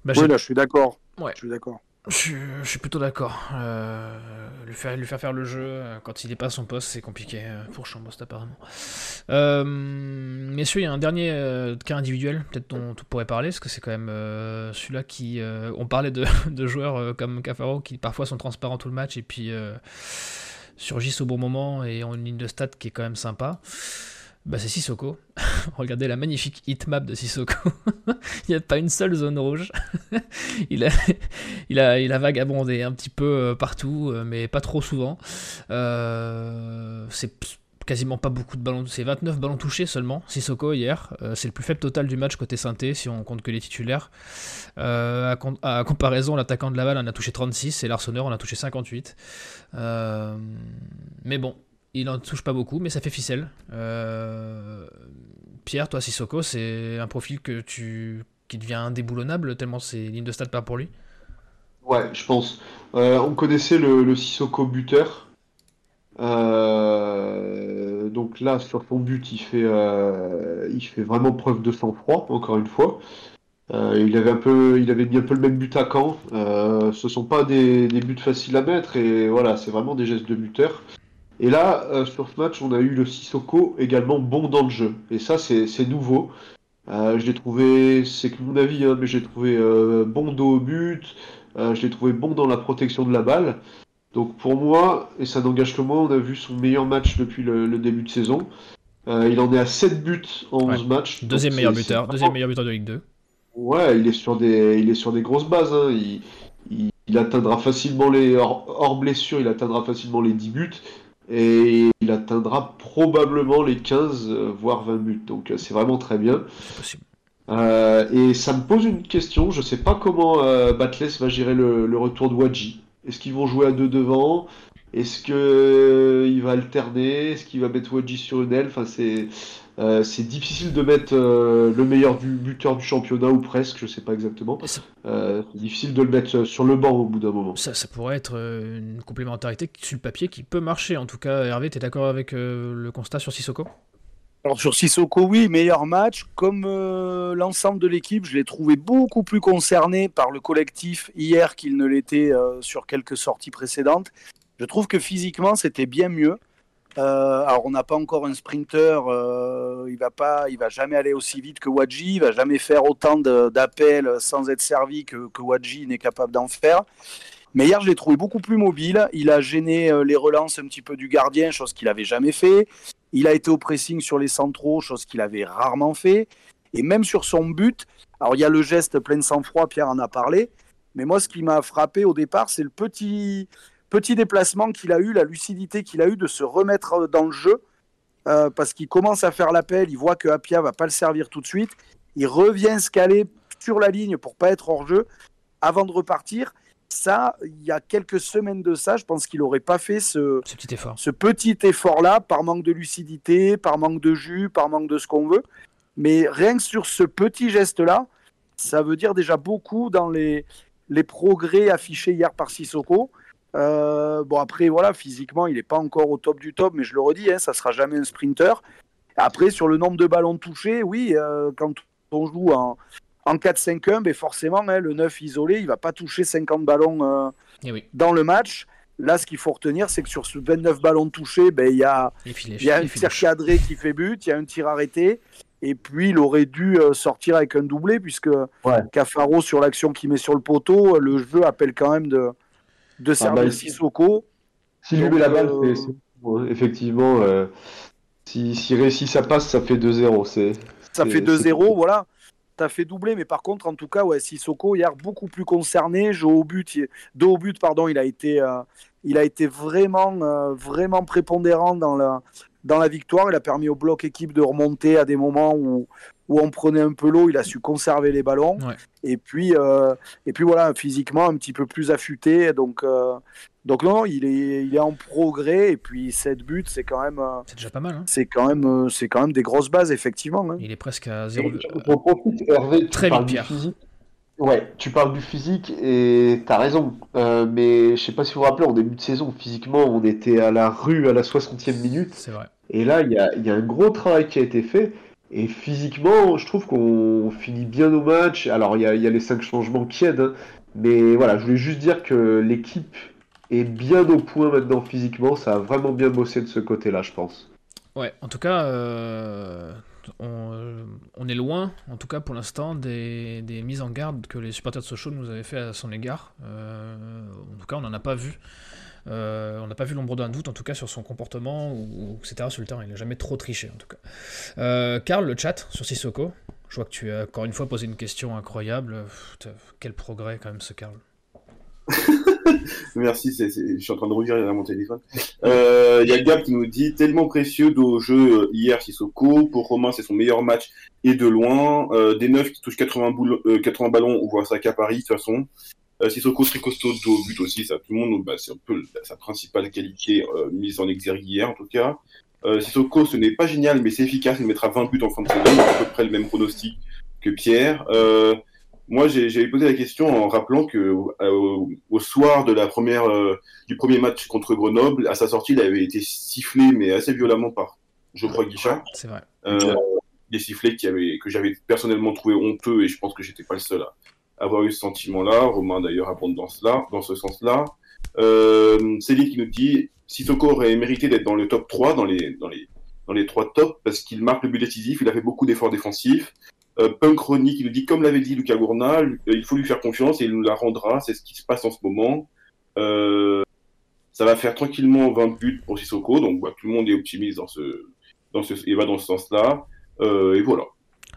Bah, oui, là, je suis d'accord. Ouais. Je suis d'accord. Je, suis plutôt d'accord. Euh, lui, faire, lui faire faire le jeu euh, quand il n'est pas à son poste, c'est compliqué euh, pour Chambost apparemment. messieurs, il y a un dernier cas individuel, peut-être dont on pourrait parler, parce que c'est quand même celui-là qui... on parlait de, [laughs] de joueurs comme Cafaro qui parfois sont transparents tout le match et puis surgissent au bon moment et ont une ligne de stats qui est quand même sympa bah c'est Sissoko. [laughs] Regardez la magnifique hitmap de Sissoko. [laughs] il n'y a pas une seule zone rouge. [laughs] il, a, il, a, il a vagabondé un petit peu euh, partout, euh, mais pas trop souvent. Euh, c'est quasiment pas beaucoup de ballons. C'est 29 ballons touchés seulement, Sissoko hier. c'est le plus faible total du match côté synthé si on compte que les titulaires. à, comparaison, l'attaquant de Laval en a touché 36 et l'Arseneur en a touché 58. mais bon, il en touche pas beaucoup, mais ça fait ficelle. Euh, Pierre, toi, Sissoko, c'est un profil que tu qui devient indéboulonnable tellement c'est ligne de stade pas pour lui. Ouais, je pense. Euh, on connaissait le, Sissoko buteur. Euh, donc là, sur son but, il fait, il fait vraiment preuve de sang-froid, encore une fois. il avait un peu, il avait mis un peu le même but à Caen. ce sont pas des, des, buts faciles à mettre et voilà, c'est vraiment des gestes de buteur. Et là, euh, sur ce match, on a eu le Sissoko également bon dans le jeu. Et ça, c'est nouveau. Euh, je l'ai trouvé, c'est que mon avis, hein, mais j'ai trouvé euh, bon dos au but. je l'ai trouvé bon dans la protection de la balle. Donc pour moi, et ça n'engage que moi, on a vu son meilleur match depuis le, début de saison. il en est à 7 buts en 11 matchs. Deuxième meilleur buteur, deuxième meilleur buteur de Ligue 2. Ouais, il est sur des, il est sur des grosses bases. Hein. Il, atteindra facilement les hors, blessure, il atteindra facilement les 10 buts et il atteindra probablement les 15 euh, voire 20 buts. Donc euh, c'est vraiment très bien. Euh, et ça me pose une question, je sais pas comment euh, va gérer le, retour de Wadji. Est-ce qu'ils vont jouer à deux devant? Est-ce qu'il il va alterner? Est-ce qu'il va mettre Wadji sur une aile? Enfin c'est euh, c'est difficile de mettre euh, le meilleur du, buteur du championnat ou presque, je sais pas exactement. Euh, c'est difficile de le mettre sur le banc au bout d'un moment. Ça, ça, pourrait être une complémentarité sur le papier qui peut marcher. En tout cas, Hervé, tu es d'accord avec le constat sur Sissoko? Alors sur Sissoko, oui, meilleur match. Comme l'ensemble de l'équipe, je l'ai trouvé beaucoup plus concerné par le collectif hier qu'il ne l'était sur quelques sorties précédentes. Je trouve que physiquement, c'était bien mieux. Euh, alors on n'a pas encore un sprinter, euh, il va pas, il va jamais aller aussi vite que Wadji, il va jamais faire autant d'appels sans être servi que, que Wadji n'est capable d'en faire. Mais hier, je l'ai trouvé beaucoup plus mobile. Il a gêné euh, les relances un petit peu du gardien, chose qu'il n'avait jamais fait. Il a été au pressing sur les centraux, chose qu'il avait rarement fait. Et même sur son but, alors il y a le geste plein de sang-froid, Pierre en a parlé. Mais moi, ce qui m'a frappé au départ, c'est le petit, petit déplacement qu'il a eu, la lucidité qu'il a eu de se remettre dans le jeu, euh, parce qu'il commence à faire l'appel, il voit que Apia va pas le servir tout de suite, il revient se caler sur la ligne pour pas être hors jeu avant de repartir. Ça, il y a quelques semaines de ça, je pense qu'il n'aurait pas fait ce, ce petit effort. Ce petit effort-là, par manque de lucidité, par manque de jus, par manque de ce qu'on veut. Mais rien que sur ce petit geste-là, ça veut dire déjà beaucoup dans les, les progrès affichés hier par Sissoko. Euh, bon, après, voilà, physiquement, il n'est pas encore au top du top, mais je le redis, hein, ça sera jamais un sprinter. Après, sur le nombre de ballons touchés, oui, euh, quand on joue en, en 4-5-1, ben forcément, hein, le 9 isolé, il va pas toucher 50 ballons euh, eh dans le match. Là, ce qu'il faut retenir, c'est que sur ce 29 ballons touchés, ben, il y a, y a un tir cadré qui fait but, il y a un tir arrêté. Et puis, il aurait dû sortir avec un doublé, puisque Cafaro, sur l'action qu'il met sur le poteau, le jeu appelle quand même de, de ah bah, Sissoko. S'il lui met la balle, euh, effectivement, euh, si réussit ça passe, ça fait 2-0. Ça fait 2-0, voilà. as fait doubler, mais par contre, en tout cas, ouais, Sissoko, hier, beaucoup plus concerné. Jeu au but, deux au but, pardon, il a été, euh, il a été vraiment, euh, vraiment prépondérant dans la, dans la victoire. Il a permis au bloc équipe de remonter à des moments où, où on prenait un peu l'eau. Il a su conserver les ballons. Et, puis, euh, et puis, voilà, physiquement, un petit peu plus affûté. Donc, donc non, il est, il est en progrès et puis 7 buts, c'est quand même. Euh, c'est déjà pas mal. Hein. C'est quand même, euh, c'est quand même des grosses bases effectivement. Hein. Il est presque à 0. Hervé, Très vite, Pierre. Ouais, tu parles du physique et t'as raison. Euh, mais je sais pas si vous vous rappelez, en début de saison, physiquement, on était à la rue à la 60e minute. C'est vrai. Et là, il y a, y a, un gros travail qui a été fait. Et physiquement, je trouve qu'on finit bien nos matchs. Alors, il y a, les 5 changements qui aident. Hein. Mais voilà, je voulais juste dire que l'équipe est bien au point maintenant physiquement. Ça a vraiment bien bossé de ce côté-là, je pense. Ouais, en tout cas, euh, euh, on, est loin, en tout cas pour l'instant, des, mises en garde que les supporters de Sochaux nous avaient fait à son égard. Euh, en tout cas, on n'en a pas vu. On n'a pas vu l'ombre d'un doute, en tout cas, sur son comportement, ou, etc. sur. Il n'a jamais trop triché, en tout cas. Karl, le chat sur Sissoko. Je vois que tu as encore une fois posé une question incroyable. quel progrès, quand même, ce Karl. [laughs] Merci, je suis en train de rougir à mon téléphone. Euh, il y a Gab qui nous dit tellement précieux de jeu euh, hier Sissoko. Pour Romain, c'est son meilleur match et de loin. Euh, des neufs qui touchent 80, boules, 80 ballons, on voit ça qu'à Paris de toute façon. Sissoko très costaud de au but aussi, ça tout le monde, bah, c'est un peu sa principale qualité mise en exergue hier en tout cas. Sissoko, ce n'est pas génial, mais c'est efficace. Il mettra 20 buts en fin de saison, à peu près le même pronostic que Pierre. Moi, j'avais posé la question en rappelant que euh, au soir de la première, euh, du premier match contre Grenoble, à sa sortie, il avait été sifflé, mais assez violemment par Geoffroy Guichard. C'est vrai. Euh, des sifflets qui avaient, que j'avais personnellement trouvé honteux, et je pense que j'étais pas le seul à avoir eu ce sentiment-là. Romain d'ailleurs abonde dans cela, dans ce sens-là. Euh, Céline qui nous dit Sissoko aurait mérité d'être dans le top 3, dans les, dans les, dans les trois tops, parce qu'il marque le but décisif, il a fait beaucoup d'efforts défensifs. Euh, Punk Ronnie qui nous dit, comme l'avait dit Lucas Gourna, euh, il faut lui faire confiance et il nous la rendra. C'est ce qui se passe en ce moment. Euh, ça va faire tranquillement 20 buts pour Sissoko, donc bah, tout le monde est optimiste dans ce, dans ce, et va dans ce sens-là. et voilà.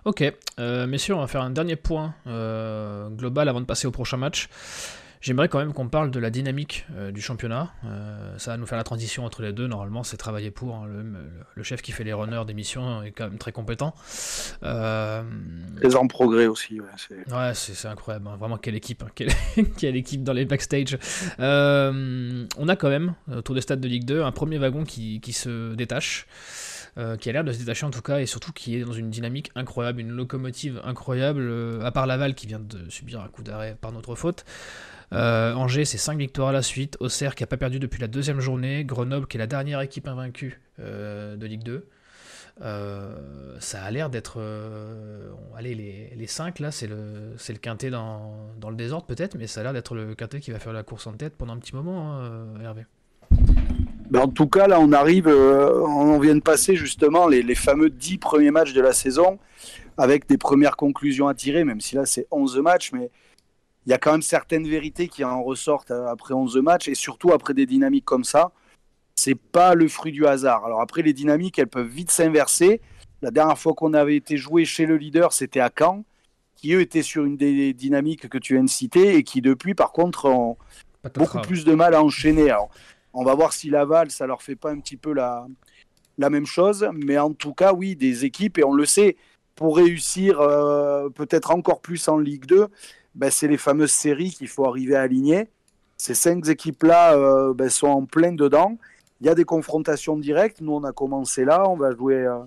Ok, messieurs, on va faire un dernier point global avant de passer au prochain match. J'aimerais quand même qu'on parle de la dynamique euh, du championnat. Euh, ça va nous faire la transition entre les deux. Normalement, c'est travaillé pour. Hein. Le, chef qui fait les runners d'émission est quand même très compétent. Euh... Très en progrès aussi. Ouais, c'est incroyable. Hein. Vraiment, quelle équipe. Hein. [laughs] Quelle, équipe dans les backstage. Euh, on a quand même, autour des stades de Ligue 2, un premier wagon qui, qui se détache. Qui a l'air de se détacher en tout cas, et surtout qui est dans une dynamique incroyable, une locomotive incroyable, à part Laval qui vient de subir un coup d'arrêt par notre faute. Euh, Angers, c'est 5 victoires à la suite. Auxerre, qui n'a pas perdu depuis la deuxième journée. Grenoble, qui est la dernière équipe invaincue euh, de Ligue 2. Euh, ça a l'air d'être. allez, les, les 5 là, c'est le, le quintet dans, dans le désordre peut-être, mais ça a l'air d'être le quintet qui va faire la course en tête pendant un petit moment, hein, Hervé. Ben, en tout cas, là, on arrive, on vient de passer justement les, les, fameux 10 premiers matchs de la saison avec des premières conclusions à tirer, même si là c'est 11 matchs, mais il y a quand même certaines vérités qui en ressortent euh, après 11 matchs et surtout après des dynamiques comme ça. C'est pas le fruit du hasard. Alors après, les dynamiques, elles peuvent vite s'inverser. La dernière fois qu'on avait été joué chez le leader, c'était à Caen, qui eux étaient sur une des dynamiques que tu viens de citer et qui depuis, par contre, ont beaucoup plus de mal à enchaîner. Alors, on va voir si Laval, ça leur fait pas un petit peu la, la même chose. Mais en tout cas, oui, des équipes, et on le sait, pour réussir euh, peut-être encore plus en Ligue 2, ben, c'est les fameuses séries qu'il faut arriver à aligner. Ces cinq équipes-là euh, ben, sont en plein dedans. Il y a des confrontations directes. Nous, on a commencé là. On va jouer, euh,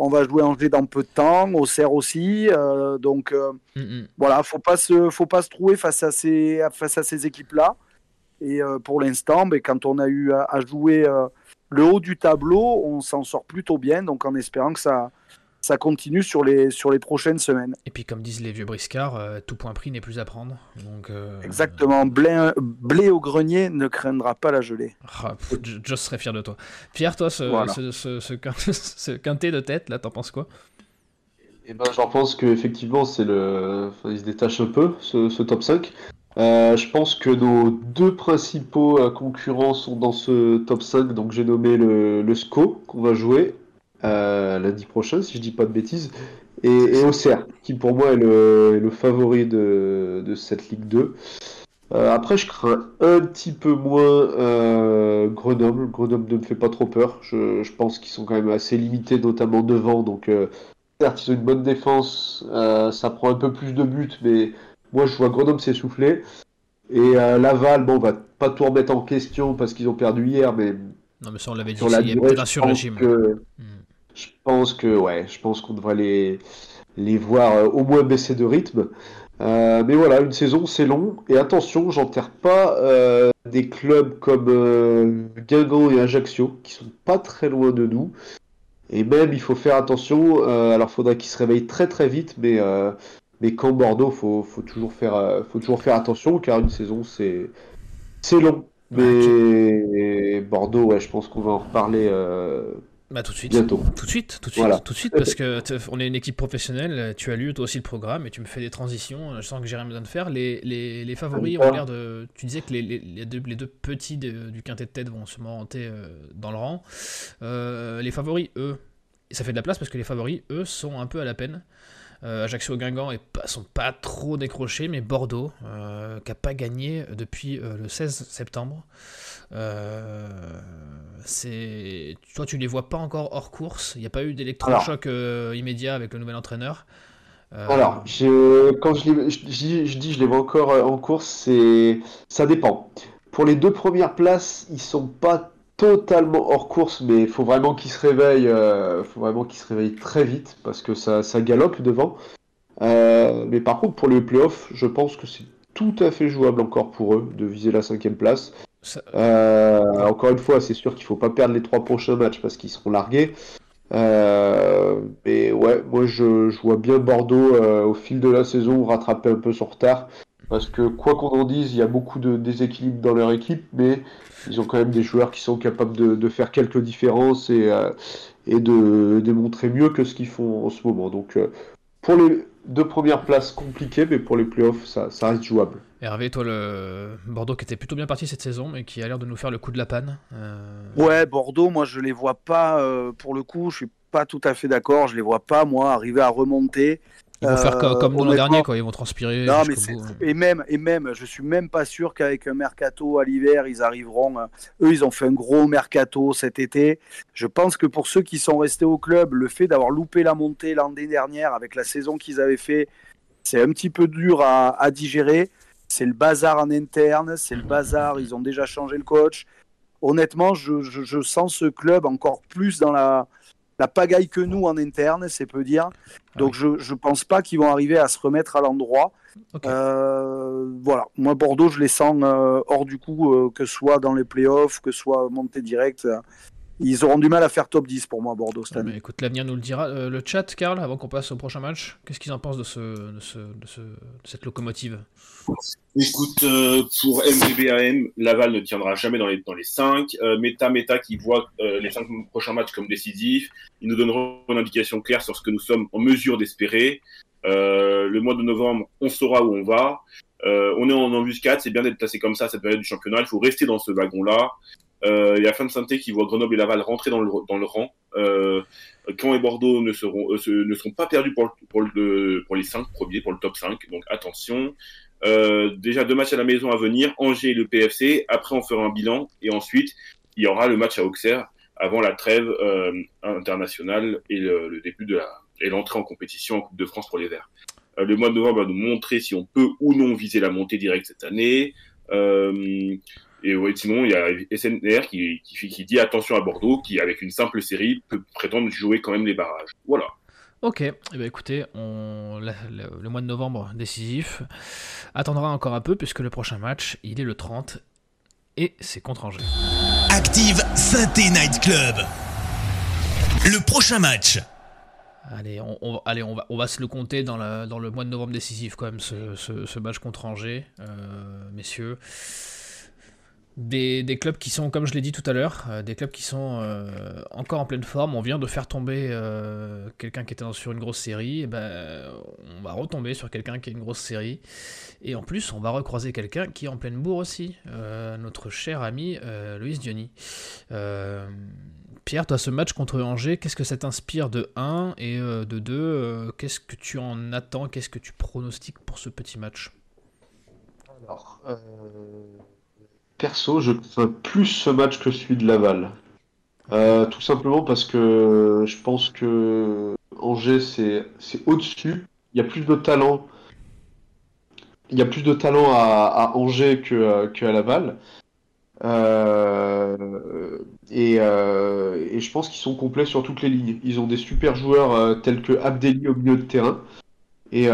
on va jouer Angers dans peu de temps. Au Auxerre aussi. Donc, mm, mm. voilà, faut pas se, faut pas se trouver face à ces, face à ces équipes-là. Et pour l'instant, ben, quand on a eu à, à jouer le haut du tableau, on s'en sort plutôt bien. Donc, en espérant que ça, ça continue sur les, sur les prochaines semaines. Et puis comme disent les vieux briscards, euh, tout point pris n'est plus à prendre. Donc, euh, Exactement, blé, blé, au grenier ne craindra pas la gelée. Ah, je, serais fier de toi. Pierre, toi, ce, ce, [laughs] ce, quintet de tête, là, t'en penses quoi? Eh ben, J'en pense qu'effectivement, c'est le... il se détache un peu, ce, top 5. Euh, je pense que nos deux principaux concurrents sont dans ce top 5, donc j'ai nommé le, SCO qu'on va jouer, euh, lundi prochain, si je dis pas de bêtises. et, Auxerre, qui pour moi est le, favori de, cette Ligue 2. Euh, après, je crains un petit peu moins euh, Grenoble. Grenoble ne me fait pas trop peur. Je, pense qu'ils sont quand même assez limités, notamment devant. Donc, euh, certes, ils ont une bonne défense. ça prend un peu plus de buts, mais moi, je vois Grenoble s'essouffler. Et Laval, bon, on va pas tout remettre en question parce qu'ils ont perdu hier, mais. Non, mais ça, on l'avait dit, il y a sur-régime. Hmm. Je pense que, ouais, je pense qu'on devrait les, les voir au moins baisser de rythme. Euh, mais voilà, une saison, c'est long. Et attention, j'enterre pas euh, des clubs comme euh, Guingamp et Ajaccio, qui sont pas très loin de nous. Et même, il faut faire attention. alors, il faudrait qu'ils se réveillent très très vite, mais, mais quand Bordeaux, faut, faut, toujours faire, faut toujours faire attention, car une saison, c'est long. Mais Bordeaux, ouais, je pense qu'on va en reparler bah tout de suite. Bientôt. Tout de suite, tout de suite, tout de suite, parce [laughs] que on est une équipe professionnelle. Tu as lu toi aussi le programme et tu me fais des transitions. Je sens que j'ai rien besoin de faire. Les, les, les favoris ont l'air de. Tu disais que les, les, deux, petits du quintet de tête vont se monter euh, dans le rang. Euh, les favoris, eux, ça fait de la place parce que les favoris, eux, sont un peu à la peine. Euh, Ajaccio Guingamp et pas, sont pas trop décrochés, mais Bordeaux, euh, qui n'a pas gagné depuis euh, le 16 septembre. c'est toi, tu les vois pas encore hors course. Il n'y a pas eu d'électrochoc immédiat avec le nouvel entraîneur. Alors, je, quand je, je, je, dis je les vois encore en course, c'est ça dépend. Pour les deux premières places, ils sont pas totalement hors course, mais il faut vraiment qu'il se réveille, euh, faut vraiment qu'il se réveille très vite parce que ça, ça galope devant. Euh, mais par contre, pour les playoffs, je pense que c'est tout à fait jouable encore pour eux de viser la cinquième place. Euh, encore une fois, c'est sûr qu'il faut pas perdre les trois prochains matchs parce qu'ils seront largués. mais ouais, moi je, je vois bien Bordeaux au fil de la saison rattraper un peu son retard. Parce que quoi qu'on en dise, il y a beaucoup de déséquilibre dans leur équipe, mais ils ont quand même des joueurs qui sont capables de, faire quelques différences et, euh, et de démontrer mieux que ce qu'ils font en ce moment. Donc euh, pour les deux premières places compliquées, mais pour les playoffs, ça, ça reste jouable. Hervé, toi, le Bordeaux qui était plutôt bien parti cette saison, mais qui a l'air de nous faire le coup de la panne. Euh, ouais, Bordeaux, moi je les vois pas, pour le coup, je suis pas tout à fait d'accord, je les vois pas, moi, arriver à remonter. Ils vont faire euh, comme l'an dernier, quoi. Ils vont transpirer. Non, mais et même, et même, je suis même pas sûr qu'avec un mercato à l'hiver, ils arriveront. Hein. Eux, ils ont fait un gros mercato cet été. Je pense que pour ceux qui sont restés au club, le fait d'avoir loupé la montée l'année dernière avec la saison qu'ils avaient fait, c'est un petit peu dur à, digérer. C'est le bazar en interne, c'est le bazar. Ils ont déjà changé le coach. Honnêtement, je sens ce club encore plus dans la la pagaille que nous en interne, c'est peu dire. Donc je ne pense pas qu'ils vont arriver à se remettre à l'endroit. Euh, voilà, moi Bordeaux, je les sens euh, hors du coup, euh, que ce soit dans les playoffs, que ce soit monté direct. Ils auront du mal à faire top 10 pour moi, Bordeaux, cette année. écoute, l'avenir nous le dira. le chat, Karl, avant qu'on passe au prochain match, qu'est-ce qu'ils en pensent de, ce, de, ce, de, cette locomotive? Écoute, euh, pour MVBAM, Laval ne tiendra jamais dans les, dans les 5. Euh, Meta Meta qui voit euh, les 5 prochains matchs comme décisifs, ils nous donneront une indication claire sur ce que nous sommes en mesure d'espérer. le mois de novembre, on saura où on va. on est en embuscade, c'est bien d'être placé comme ça cette période du championnat. Il faut rester dans ce wagon-là. Il y a Fan Santé qui voit Grenoble et Laval rentrer dans le, rang. Caen et Bordeaux ne seront, seront pas perdus pour, pour, le, pour les 5 premiers, pour le top 5. Donc attention. Euh, déjà deux matchs à la maison à venir, Angers et le PFC. Après, on fera un bilan et ensuite il y aura le match à Auxerre avant la trêve euh, internationale et le, début de l'entrée en compétition en Coupe de France pour les Verts. Euh, le mois de novembre va nous montrer si on peut ou non viser la montée directe cette année. Et ouais, sinon, il y a SNR qui, qui, qui dit attention à Bordeaux, qui avec une simple série peut prétendre jouer quand même les barrages. Voilà. Ok, eh bien, écoutez, on, le, mois de novembre décisif attendra encore un peu puisque le prochain match, il est le 30 et c'est contre Angers. Active Synthé Night Club. Le prochain match. Allez, on, allez on, va, on va se le compter dans, dans le mois de novembre décisif quand même, ce, match contre Angers, euh, messieurs. Des, clubs qui sont, comme je l'ai dit tout à l'heure, euh, des clubs qui sont euh, encore en pleine forme. On vient de faire tomber euh, quelqu'un qui était sur une grosse série. Et ben, on va retomber sur quelqu'un qui a une grosse série. Et en plus, on va recroiser quelqu'un qui est en pleine bourre aussi. notre cher ami Loïs Diony. Pierre, toi, ce match contre Angers, qu'est-ce que ça t'inspire de 1 et de 2 Qu'est-ce que tu en attends? Qu'est-ce que tu pronostiques pour ce petit match? Perso, je crains plus ce match que celui de Laval. tout simplement parce que je pense que Angers, c'est au-dessus. Il y a plus de talent. Il y a plus de talent à, Angers que, que Laval. Euh, euh, et, je pense qu'ils sont complets sur toutes les lignes. Ils ont des super joueurs euh, tels que Abdelli au milieu de terrain et,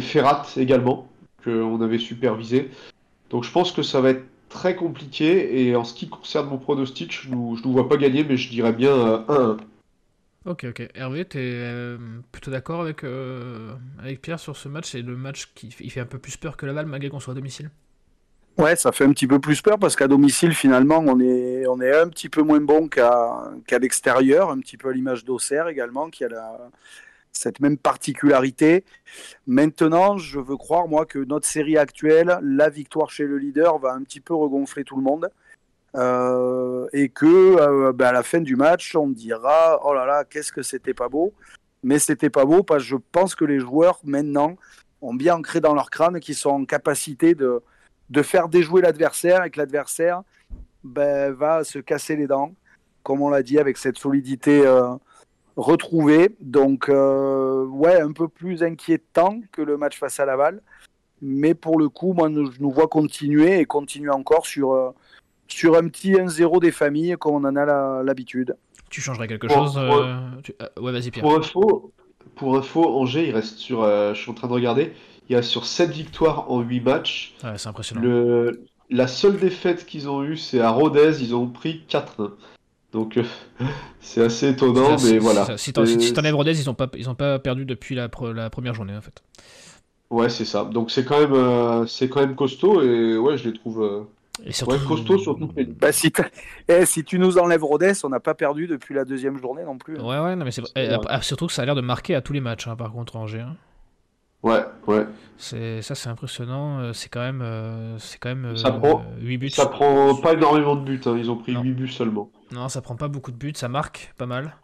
Ferrat également, qu'on avait supervisé. Donc je pense que ça va être très compliqué. Et en ce qui concerne mon pronostic, je ne nous vois pas gagner, mais je dirais bien 1-1. Ok, ok. Hervé, tu es plutôt d'accord avec, avec Pierre sur ce match? C'est le match qui fait un peu plus peur que Laval malgré qu'on soit à domicile? Ouais, ça fait un petit peu plus peur parce qu'à domicile, finalement, on est, on est un petit peu moins bon qu'à qu'à l'extérieur, un petit peu à l'image d'Auxerre également, qui a la, cette même particularité. Maintenant, je veux croire, moi, que notre série actuelle, la victoire chez le leader, va un petit peu regonfler tout le monde. Euh, et que euh, ben, à la fin du match, on dira oh là là, qu'est-ce que c'était pas beau. Mais c'était pas beau parce que je pense que les joueurs maintenant ont bien ancré dans leur crâne qu'ils sont en capacité de, de faire déjouer l'adversaire et que l'adversaire ben, va se casser les dents, comme on l'a dit, avec cette solidité euh, retrouvée. Donc, euh, ouais, un peu plus inquiétant que le match face à Laval. Mais pour le coup, moi, je nous vois continuer et continuer encore sur, euh, sur un petit 1-0 des familles, comme on en a l'habitude. Tu changerais quelque chose Ouais, vas-y, Pierre. Pour info, pour info, Angers, il reste sur. je suis en train de regarder il y a sur 7 victoires en 8 matchs. c'est impressionnant. Le... La seule défaite qu'ils ont eue, c'est à Rodez, ils ont pris 4-1. Donc euh, [laughs] c'est assez étonnant, mais voilà. Si t'enlèves Rodez, ils n'ont pas, ils ont pas perdu depuis la, la, première journée en fait. Ouais, c'est ça. Donc c'est quand même, euh, c'est quand même costaud et ouais, je les trouve. Euh, et surtout, ouais, costaud surtout. Bah, si, eh, si, tu nous enlèves Rodez, on n'a pas perdu depuis la deuxième journée non plus. Ouais, ouais, non, mais c'est eh, surtout que ça a l'air de marquer à tous les matchs, hein, par contre, Angers. Hein. Ouais, ouais. C'est ça, c'est impressionnant. C'est quand même, euh, c'est quand même ça prend, 8 buts. Ça prend pas énormément de buts. Hein. Ils ont pris 8 buts seulement. Non, ça prend pas beaucoup de buts. Ça marque pas mal.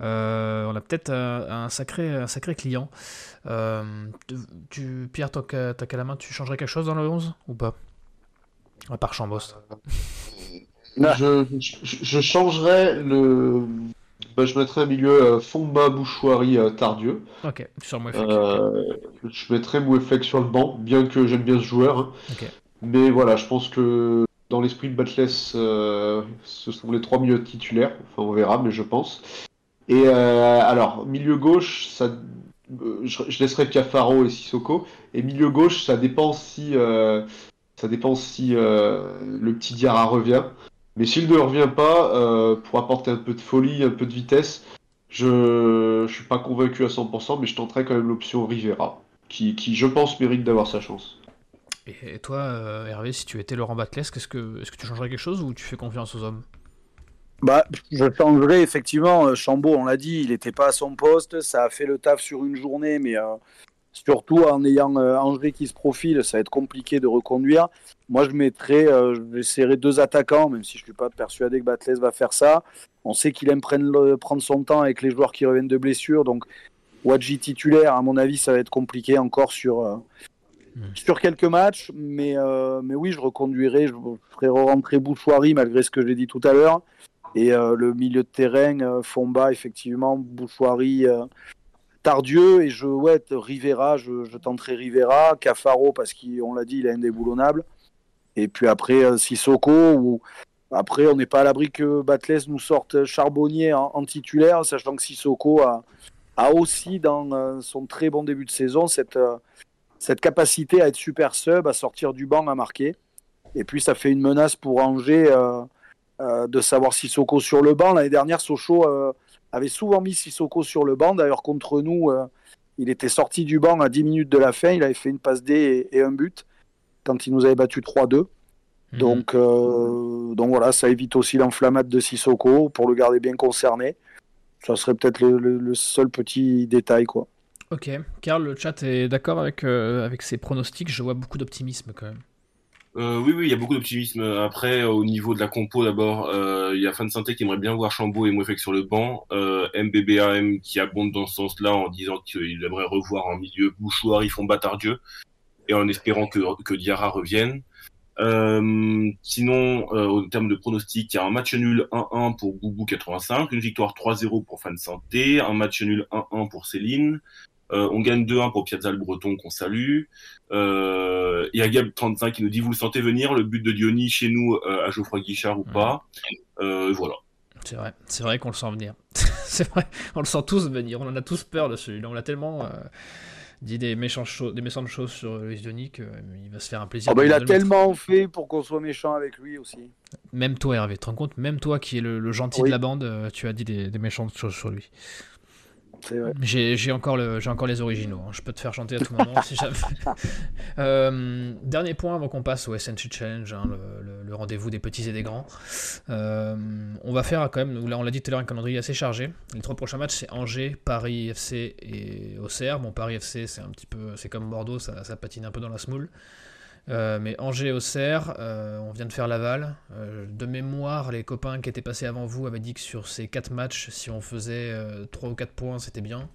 Euh, on a peut-être un, sacré, un sacré client. tu, Pierre, toi, t'as qu'à la main, tu changerais quelque chose dans le 11 ou pas? À part Chambos. [laughs] je, je, je changerais le bah, je mettrais milieu euh, Fomba, Bouchoirie, euh, Tardieu. Ok, sur euh, je mettrais Mouefek sur le banc, bien que j'aime bien ce joueur. Hein. Mais voilà, je pense que dans l'esprit de Batless, ce sont les trois milieux titulaires. Enfin, on verra, mais je pense. Et alors, milieu gauche, ça, je, laisserai Cafaro et Sissoko. Et milieu gauche, ça dépend si, ça dépend si le petit Diarra revient. Mais s'il ne revient pas, euh, pour apporter un peu de folie, un peu de vitesse, je ne suis pas convaincu à 100%, mais je tenterai quand même l'option Rivera, qui, je pense mérite d'avoir sa chance. Et toi, euh, Hervé, si tu étais Laurent Batles, est-ce que, est que tu changerais quelque chose ou tu fais confiance aux hommes? Bah, je changerais effectivement. Euh, Chambaud, on l'a dit, il n'était pas à son poste. Ça a fait le taf sur une journée, mais surtout en ayant André qui se profile, ça va être compliqué de reconduire. Moi, je mettrais, euh, j'essaierai deux attaquants, même si je ne suis pas persuadé que Batles va faire ça. On sait qu'il aime prendre son temps avec les joueurs qui reviennent de blessures. Donc, Wadji titulaire, à mon avis, ça va être compliqué encore sur, euh, hmm. sur quelques matchs. Mais, euh, mais oui, je reconduirai, je ferai rentrer Bouchoirie, malgré ce que j'ai dit tout à l'heure. Et le milieu de terrain, Fomba, effectivement, Bouchoirie, Tardieu. Et je, ouais, Rivera, je, tenterai Rivera. Cafaro, parce qu'on l'a dit, il est indéboulonnable. Et puis après, euh, Sissoko, ou après, on n'est pas à l'abri que Batles nous sorte Charbonnier en, titulaire, sachant que Sissoko a, a, aussi, dans euh, son très bon début de saison, cette, euh, cette capacité à être super sub, à sortir du banc, à marquer. Et puis, ça fait une menace pour Angers de savoir Sissoko sur le banc. L'année dernière, Sochaux avait souvent mis Sissoko sur le banc. D'ailleurs, contre nous, il était sorti du banc à 10 minutes de la fin. Il avait fait une passe D et un but quand il nous avait battu 3-2. Mhm. Donc, euh, donc voilà, ça évite aussi l'enflammade de Sissoko pour le garder bien concerné. Ça serait peut-être le, seul petit détail, quoi. Ok, Karl, le chat est d'accord avec, euh, avec ces pronostics? Je vois beaucoup d'optimisme quand même. Euh, oui, oui, il y a beaucoup d'optimisme. Après, au niveau de la compo, d'abord, euh, il y a Fan Santé qui aimerait bien voir Chambaud et Mouefek sur le banc. Euh, MBBAM qui abonde dans ce sens-là en disant qu'il aimerait revoir en milieu Bouchouard, ils font Dieu et en espérant que, que Diarra revienne. Euh, sinon, euh, au terme de pronostic, il y a un match nul 1-1 pour Boubou 85, une victoire 3-0 pour Fan Santé, un match nul 1-1 pour Céline, euh, on gagne 2-1 pour Piazza le Breton qu'on salue. Euh, il y a Gab35 qui nous dit vous le sentez venir le but de Diony chez nous euh, à Geoffroy Guichard ou pas. voilà. C'est vrai, c'est vrai qu'on le sent venir. [laughs] c'est vrai, on le sent tous venir. On en a tous peur de celui-là. On l'a tellement dit des méchantes choses, des méchantes choses sur Luis Diony qu'il va se faire un plaisir. Oh bah il a tellement fait pour qu'on soit méchant avec lui aussi. Même toi, Hervé, tu te rends compte? Même toi qui es le, gentil de la bande, tu as dit des, des méchantes choses sur lui. J'ai encore, encore les originaux. Hein. Je peux te faire chanter à tout moment si jamais. [laughs] Euh, dernier point avant qu'on passe au SNC Challenge, hein, le, rendez-vous des petits et des grands. Euh, on va faire quand même, là on l'a dit tout à l'heure, un calendrier assez chargé. Les trois prochains matchs c'est Angers, Paris FC et Auxerre. Bon, Paris FC c'est un petit peu, c'est comme Bordeaux, ça, ça patine un peu dans la smoule. Euh, mais Angers Auxerre, euh, on vient de faire Laval. Euh, de mémoire, les copains qui étaient passés avant vous avaient dit que sur ces 4 matchs, si on faisait 3 ou 4 points, c'était bien.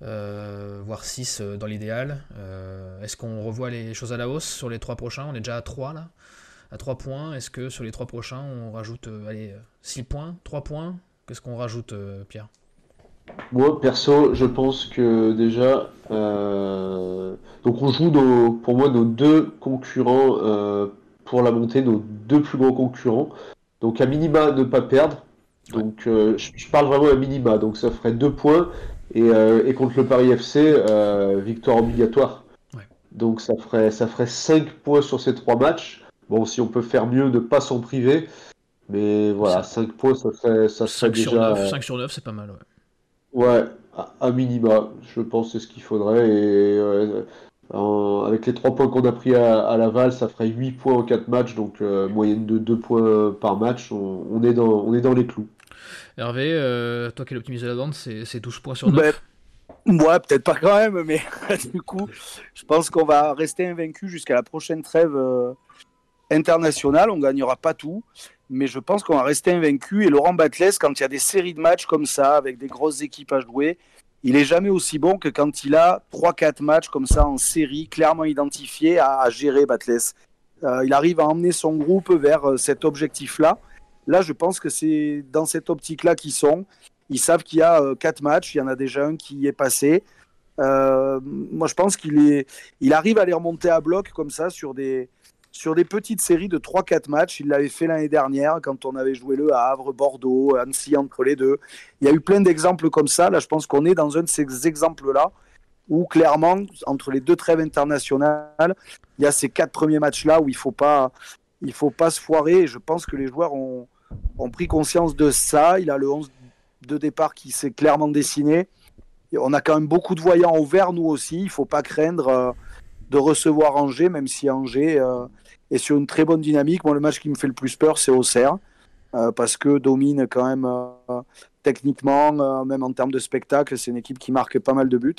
voire 6 dans l'idéal. Est-ce qu'on revoit les choses à la hausse sur les 3 prochains? On est déjà à 3 là À 3 points. Est-ce que sur les 3 prochains, on rajoute allez, 6 points? 3 points? Qu'est-ce qu'on rajoute, Pierre? Moi, perso, je pense que déjà, euh, donc on joue pour moi nos deux concurrents euh, pour la montée, nos deux plus gros concurrents. Donc à minima ne pas perdre. Donc euh, je, parle vraiment à minima, donc ça ferait deux points et, contre le Paris FC, victoire obligatoire. Donc ça ferait ça ferait 5 points sur ces trois matchs. Bon, si on peut faire mieux, ne pas s'en priver. Mais voilà, 5 points, ça fait ça serait déjà. 5 sur 9, c'est pas mal, ouais. Ouais, à, minima, je pense c'est ce qu'il faudrait. Et avec les 3 points qu'on a pris à, Laval, ça ferait 8 points en 4 matchs, donc euh, moyenne de 2 points par match. On, est, dans, on est dans les clous. Hervé, euh, toi qui es l'optimisé de la vente, c'est 12 points sur 9 Moi, peut-être pas quand même, mais [laughs] du coup, je pense qu'on va rester invaincu jusqu'à la prochaine trêve euh, internationale. On gagnera pas tout, mais je pense qu'on va rester invaincu. Et Laurent Batles, quand il y a des séries de matchs comme ça, avec des grosses équipes à jouer, il est jamais aussi bon que quand il a 3-4 matchs comme ça en série, clairement identifiés à, gérer Batles. Euh, il arrive à emmener son groupe vers euh, cet objectif-là. Là, je pense que c'est dans cette optique-là qu'ils sont. Ils savent qu'il y a 4 euh, matchs, il y en a déjà un qui est passé. moi, je pense qu'il est, il arrive à les remonter à bloc comme ça sur des, sur des petites séries de 3-4 matchs. Il l'avait fait l'année dernière quand on avait joué le Havre, Bordeaux, Annecy entre les deux. Il y a eu plein d'exemples comme ça. Là, je pense qu'on est dans un de ces exemples-là où clairement, entre les deux trêves internationales, il y a ces quatre premiers matchs-là où il ne faut, pas, faut pas se foirer. Je pense que les joueurs ont, ont pris conscience de ça. Il a le 11 de départ qui s'est clairement dessiné. on a quand même beaucoup de voyants au vert, nous aussi. Il ne faut pas craindre euh, de recevoir Angers, même si Angers euh, et sur une très bonne dynamique. Moi, le match qui me fait le plus peur, c'est Auxerre, euh, parce que domine quand même euh, techniquement, euh, même en termes de spectacle. C'est une équipe qui marque pas mal de buts.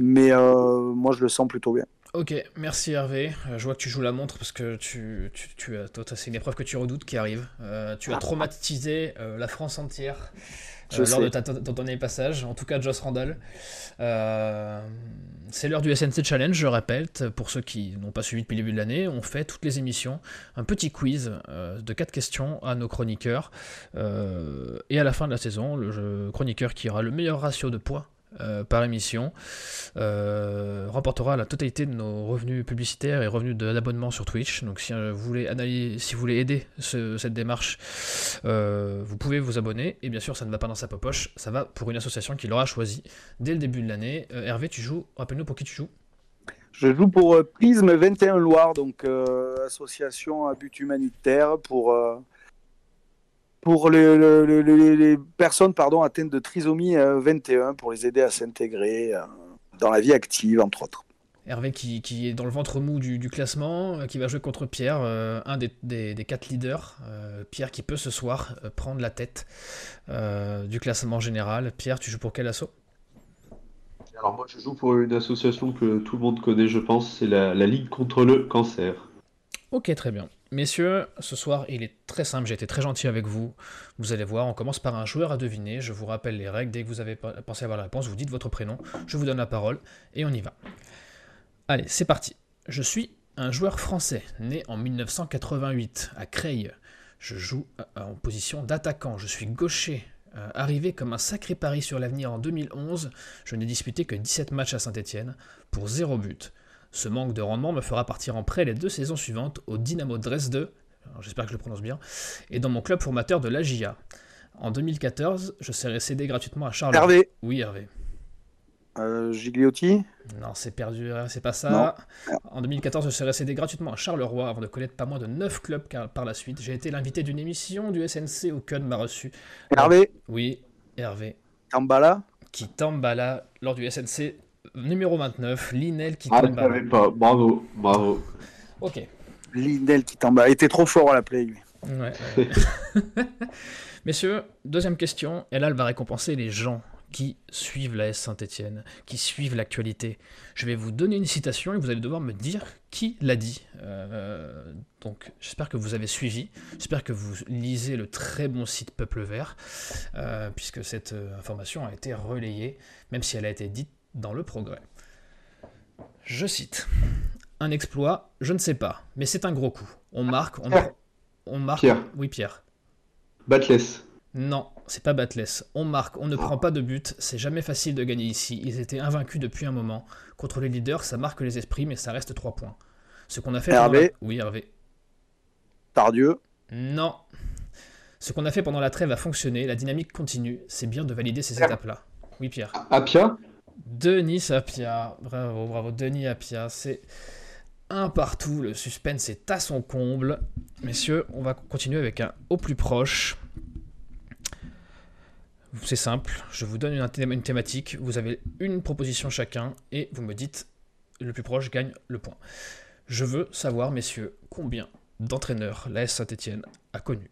Mais moi, je le sens plutôt bien. Ok, merci Hervé. je vois que tu joues la montre parce que tu, tu, tu as, c'est une épreuve que tu redoutes qui arrive. tu as traumatisé la France entière lors de ton dernier passage, en tout cas Joss Randall. C'est l'heure du SNC Challenge, je répète, pour ceux qui n'ont pas suivi depuis le début de l'année, on fait toutes les émissions un petit quiz euh, de 4 questions à nos chroniqueurs. Euh, et à la fin de la saison, le chroniqueur qui aura le meilleur ratio de points euh, par émission euh, remportera la totalité de nos revenus publicitaires et revenus d'abonnement sur Twitch. Donc si euh, vous voulez, analyser, si vous voulez aider cette démarche, vous pouvez vous abonner. Et bien sûr, ça ne va pas dans sa poche, ça va pour une association qui l'aura choisi dès le début de l'année. Hervé, tu joues, rappelle-nous pour qui tu joues je joue pour Prisme 21 Loire, donc association à but humanitaire pour pour les, personnes pardon, atteintes de trisomie 21 euh, pour les aider à s'intégrer euh, dans la vie active, entre autres. Hervé qui, est dans le ventre mou du, classement, euh, qui va jouer contre Pierre, un des, quatre leaders. Pierre qui peut ce soir prendre la tête du classement général. Pierre, tu joues pour quel assaut? Alors moi je joue pour une association que tout le monde connaît je pense, c'est la, la Ligue contre le cancer. Ok, très bien. Messieurs, ce soir, il est très simple, j'ai été très gentil avec vous. Vous allez voir, on commence par un joueur à deviner. Je vous rappelle les règles. Dès que vous avez pensé avoir la réponse, vous dites votre prénom, je vous donne la parole et on y va. Allez, c'est parti. Je suis un joueur français, né en 1988 à Creil. Je joue euh, en position d'attaquant. Je suis gaucher. Euh, arrivé comme un sacré pari sur l'avenir en 2011, je n'ai disputé que 17 matchs à Saint-Etienne pour 0 but. Ce manque de rendement me fera partir en prêt les deux saisons suivantes au Dynamo Dresde, j'espère que je le prononce bien, et dans mon club formateur de l'AGIA. En 2014, je serai cédé gratuitement à Charles. Hervé Oui, Hervé. Euh, Gigliotti Non, c'est perdu, hein, c'est pas ça. En 2014, je serai cédé gratuitement à Charleroi avant de connaître pas moins de 9 clubs par la suite. J'ai été l'invité d'une émission du SNC où Kun m'a reçu. Hervé Oui, Hervé. Tambala Qui Tambala lors du SNC numéro 29, Linel qui Ah, je Tambala. savais pas. Bravo, bravo. Ok. Lindel qui Tambala. Il était trop fort à la play, lui. Ouais, ouais. [laughs] Messieurs, deuxième question, et là elle va récompenser les gens qui suivent la S Saint-Etienne, qui suivent l'actualité. Je vais vous donner une citation et vous allez devoir me dire qui l'a dit. Euh, donc j'espère que vous avez suivi, j'espère que vous lisez le très bon site Peuple Vert, euh, puisque cette euh, information a été relayée, même si elle a été dite dans le progrès. Je cite. Un exploit, je ne sais pas, mais c'est un gros coup. On marque, on, Pierre. on marque. Pierre. Oui, Pierre. Batless. Non, c'est pas Batless. On marque, on ne prend pas de but, c'est jamais facile de gagner ici. Ils étaient invaincus depuis un moment. Contre les leaders, ça marque les esprits, mais ça reste 3 points. Ce qu'on a fait pendant Hervé. la- Oui, Hervé. Tardieu. Non. Ce qu'on a fait pendant la trêve a fonctionné, la dynamique continue. C'est bien de valider ces étapes-là. Oui, Pierre. Apia Denis Sapia. Bravo, bravo. Denis Apia. C'est un partout. Le suspense est à son comble. Messieurs, on va continuer avec un au plus proche. C'est simple. Je vous donne une, thé- une thématique. Vous avez une proposition chacun et vous me dites le plus proche gagne le point. Je veux savoir, messieurs, combien d'entraîneurs l'AS Saint-Etienne a connu.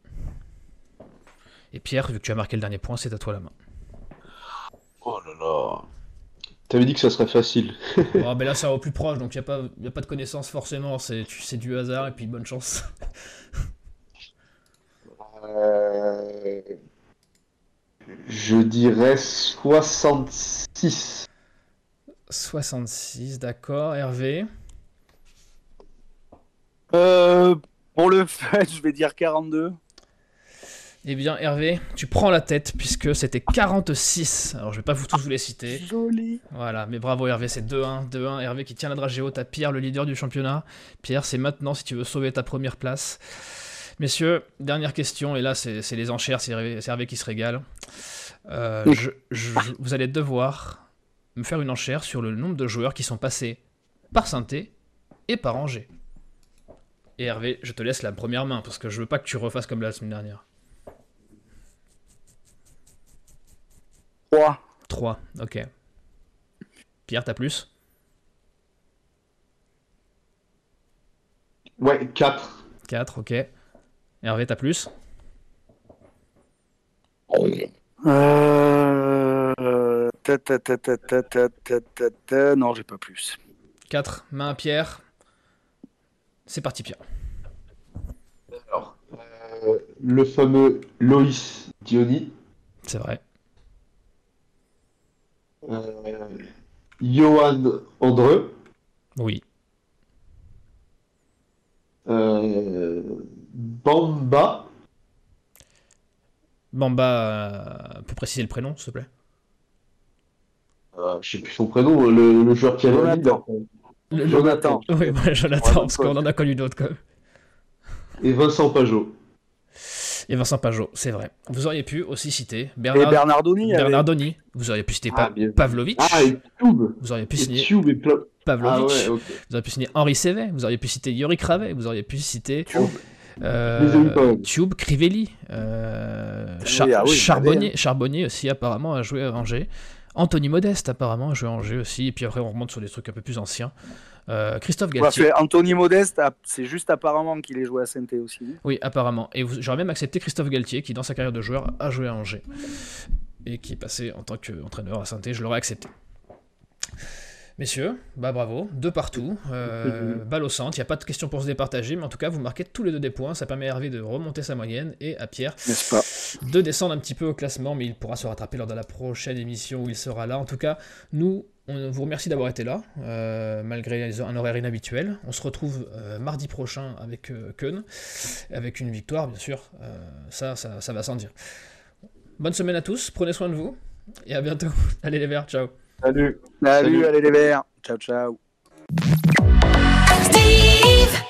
Et Pierre, vu que tu as marqué le dernier point, c'est à toi la main. Oh là là. T'avais dit que ça serait facile. Bon, ben [laughs] là, c'est au plus proche, donc il n'y a, pas- y a pas de connaissance forcément, c'est du hasard et puis bonne chance. Euh, Je dirais 66. 66, d'accord. Hervé? Euh, pour le [laughs] fait, je vais dire 42. Eh bien, Hervé, tu prends la tête puisque c'était 46. Alors, je vais pas vous tous vous les citer. Joli. Voilà, mais bravo Hervé, c'est 2-1. 2-1. Hervé qui tient la dragée haute à Pierre, le leader du championnat. Pierre, c'est maintenant si tu veux sauver ta première place. Messieurs, dernière question, et là, c'est les enchères, c'est Hervé, qui se régale. Euh, je- je- vous allez devoir me faire une enchère sur le nombre de joueurs qui sont passés par Sainté et par Angers. Et Hervé, je te laisse la première main parce que je veux pas que tu refasses comme la semaine dernière. 3. 3, ok. Pierre, t'as plus? Ouais, 4. 4, ok. Hervé, t'as plus? Non, j'ai pas plus. 4, main à Pierre. C'est parti, Pierre. Alors, euh, le fameux Loïs Diony. C'est vrai. Johan Andreu, Oui. euh, Bamba, Bamba, euh, peut préciser le prénom, s'il te plaît euh, je sais plus son prénom, le, le joueur qui a le Jonathan. leader. Le- Jonathan. Oui, Jonathan, Ouais, parce qu'on en a connu d'autres quand même. Et Vincent Pajot. Et Vincent Pajot, c'est vrai. Vous auriez pu aussi citer Et Bernard, Bernardoni avait- Bernardoni. Vous auriez pu citer Ah, Pa- bien. Pavlovic. Ah, et Tube. Vous auriez pu signer et plein. Ah ouais. Vous auriez pu signer Henri Sévet. Vous auriez pu citer Yorick Ravet. Vous auriez pu citer Tube. euh. Tube, Crivelli. euh, Char- oui, ah oui, Charbonnier, Charbonnier aussi apparemment a joué à Angers. Anthony Modeste apparemment a joué à Angers aussi. Et puis après on remonte sur des trucs un peu plus anciens. Euh, Christophe Ouais, Galtier. fait Anthony Modeste, c'est juste apparemment qu'il ait joué à Saint-Étienne aussi. Oui, apparemment. Et j'aurais même accepté Christophe Galtier, qui dans sa carrière de joueur a joué à Angers. Et qui est passé en tant qu'entraîneur à saint Je l'aurais accepté. Messieurs, bah bravo, deux partout, euh, balle au centre, il n'y a pas de question pour se départager, mais en tout cas vous marquez tous les deux des points, ça permet à Hervé de remonter sa moyenne et à Pierre de descendre un petit peu au classement, mais il pourra se rattraper lors de la prochaine émission où il sera là. En tout cas, nous, on vous remercie d'avoir été là, euh, malgré un horaire inhabituel. On se retrouve euh, mardi prochain avec euh, avec une victoire bien sûr, ça, ça, ça va sans dire. Bonne semaine à tous, prenez soin de vous, et à bientôt. [laughs] Allez les verts, ciao Salut. Salut, allez les verts. Ciao, ciao. Steve